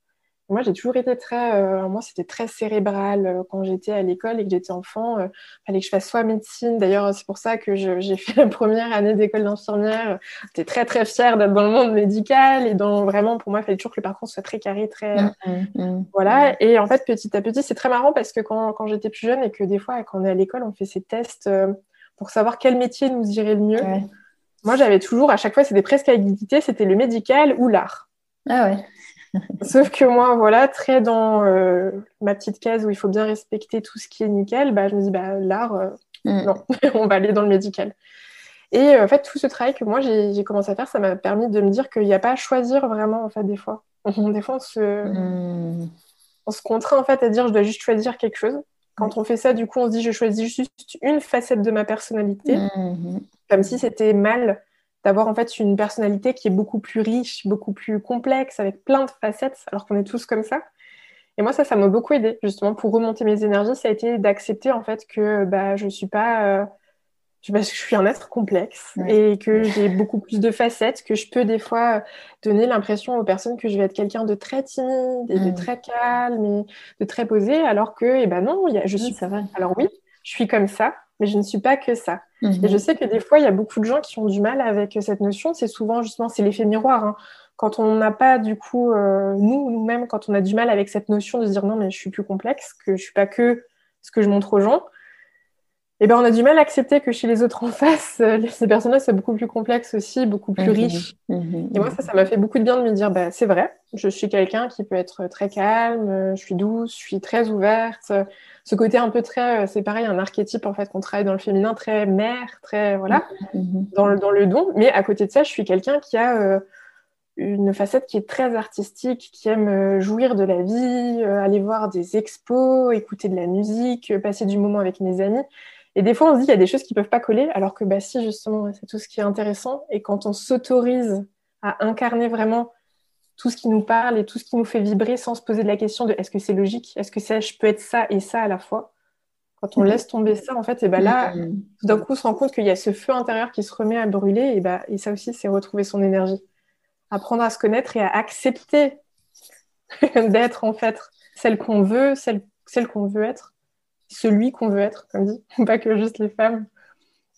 moi, j'ai toujours été très. Euh, moi, c'était très cérébral euh, quand j'étais à l'école et que j'étais enfant. Il euh, fallait que je fasse soit médecine. D'ailleurs, c'est pour ça que j'ai fait la première année d'école d'infirmière. J'étais très, très fière d'être dans le monde médical. Et dans vraiment, pour moi, il fallait toujours que le parcours soit très carré, très. Mmh, mmh, mmh. Voilà. Et en fait, petit à petit, c'est très marrant parce que quand, quand j'étais plus jeune et que des fois, quand on est à l'école, on fait ces tests pour savoir quel métier nous irait le mieux. Moi, j'avais toujours, à chaque fois, c'était presque à égalité, c'était le médical ou l'art. Ah ouais. Sauf que moi, voilà, très dans euh, ma petite case où il faut bien respecter tout ce qui est nickel, bah, je me dis, bah, l'art, euh, mm. non, on va aller dans le médical. Et euh, en fait, tout ce travail que moi, j'ai commencé à faire, ça m'a permis de me dire qu'il n'y a pas à choisir vraiment, en fait, des fois. des fois, on se, mm. on se contraint, en fait, à dire, je dois juste choisir quelque chose. Quand on fait ça, du coup, on se dit, je choisis juste une facette de ma personnalité, mm-hmm. comme si c'était mal d'avoir en fait une personnalité qui est beaucoup plus riche, beaucoup plus complexe, avec plein de facettes, alors qu'on est tous comme ça. Et moi, ça, ça m'a beaucoup aidé, justement, pour remonter mes énergies. Ça a été d'accepter, en fait, que bah, je suis pas... Euh, je, je suis un être complexe et que j'ai beaucoup plus de facettes, que je peux des fois donner l'impression aux personnes que je vais être quelqu'un de très timide et de mm. très calme et de très posé, alors que, eh ben non, y a, je suis... Ça va. Alors oui, je suis comme ça, mais je ne suis pas que ça. Et je mhm. sais que des fois, il y a beaucoup de gens qui ont du mal avec cette notion. C'est souvent justement, c'est l'effet miroir. Hein. Quand on n'a pas du coup, euh, nous, nous-mêmes, quand on a du mal avec cette notion de se dire non, mais je suis plus complexe, que je suis pas que ce que je montre aux gens, eh ben, on a du mal à accepter que chez les autres en face, euh, ces personnages, c'est beaucoup plus complexe aussi, beaucoup plus mhm. riche. Mhm. Et moi, ça, ça m'a fait beaucoup de bien de me dire, bah, c'est vrai, je suis quelqu'un qui peut être très calme, euh, je suis douce, je suis très ouverte. Ce côté un peu très, c'est pareil, un archétype en fait qu'on travaille dans le féminin, très mère, très, voilà, mhm. dans, le, dans le don. Mais à côté de ça, je suis quelqu'un qui a une facette qui est très artistique, qui aime euh, jouir de la vie, euh, aller voir des expos, écouter de la musique, euh, passer du moment avec mes amis. Et des fois, on se dit qu'il y a des choses qui ne peuvent pas coller, alors que bah, si, justement, c'est tout ce qui est intéressant. Et quand on s'autorise à incarner vraiment tout ce qui nous parle et tout ce qui nous fait vibrer sans se poser de la question de est-ce que c'est logique? Est-ce que ça, je peux être ça et ça à la fois? Quand on laisse tomber ça, en fait, et bah là, tout d'un coup, on se rend compte qu'il y a ce feu intérieur qui se remet à brûler. Et, bah, et ça aussi, c'est retrouver son énergie. Apprendre à se connaître et à accepter d'être en fait celle qu'on veut, celle, celle qu'on veut être, celui qu'on veut être, comme dit, pas que juste les femmes.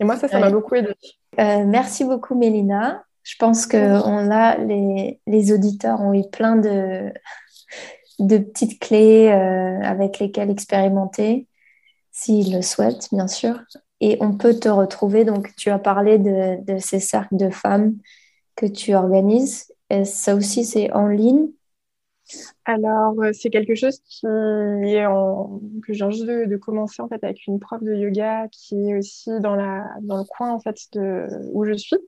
Et moi, ça, ça m'a beaucoup aidé. Euh, merci beaucoup, Mélina. Je pense que on a, les, les, auditeurs ont eu plein de, de petites clés euh, avec lesquelles expérimenter, s'ils le souhaitent, bien sûr. Et on peut te retrouver. Donc, tu as parlé de, de ces cercles de femmes que tu organises. Et ça aussi, c'est en ligne alors, euh, c'est quelque chose qui est en... que j'ai envie de, de, commencer en fait avec une prof de yoga qui est aussi dans, la... dans le coin en fait de où je suis.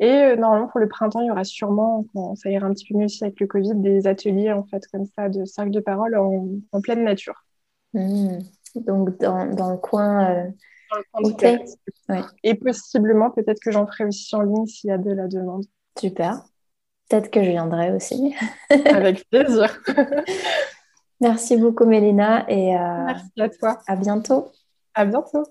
Et euh, normalement pour le printemps, il y aura sûrement, quand ça ira un petit peu mieux aussi avec le Covid, des ateliers en fait comme ça de cercle de parole en, en pleine nature. Mmh. Donc dans, dans, le coin. Euh... Dans le coin Et possiblement, peut-être que j'en ferai aussi en ligne s'il y a de la demande. Super. Peut-être que je viendrai aussi. Avec plaisir. Merci beaucoup, Mélina. Et euh, Merci à toi. À bientôt. À bientôt.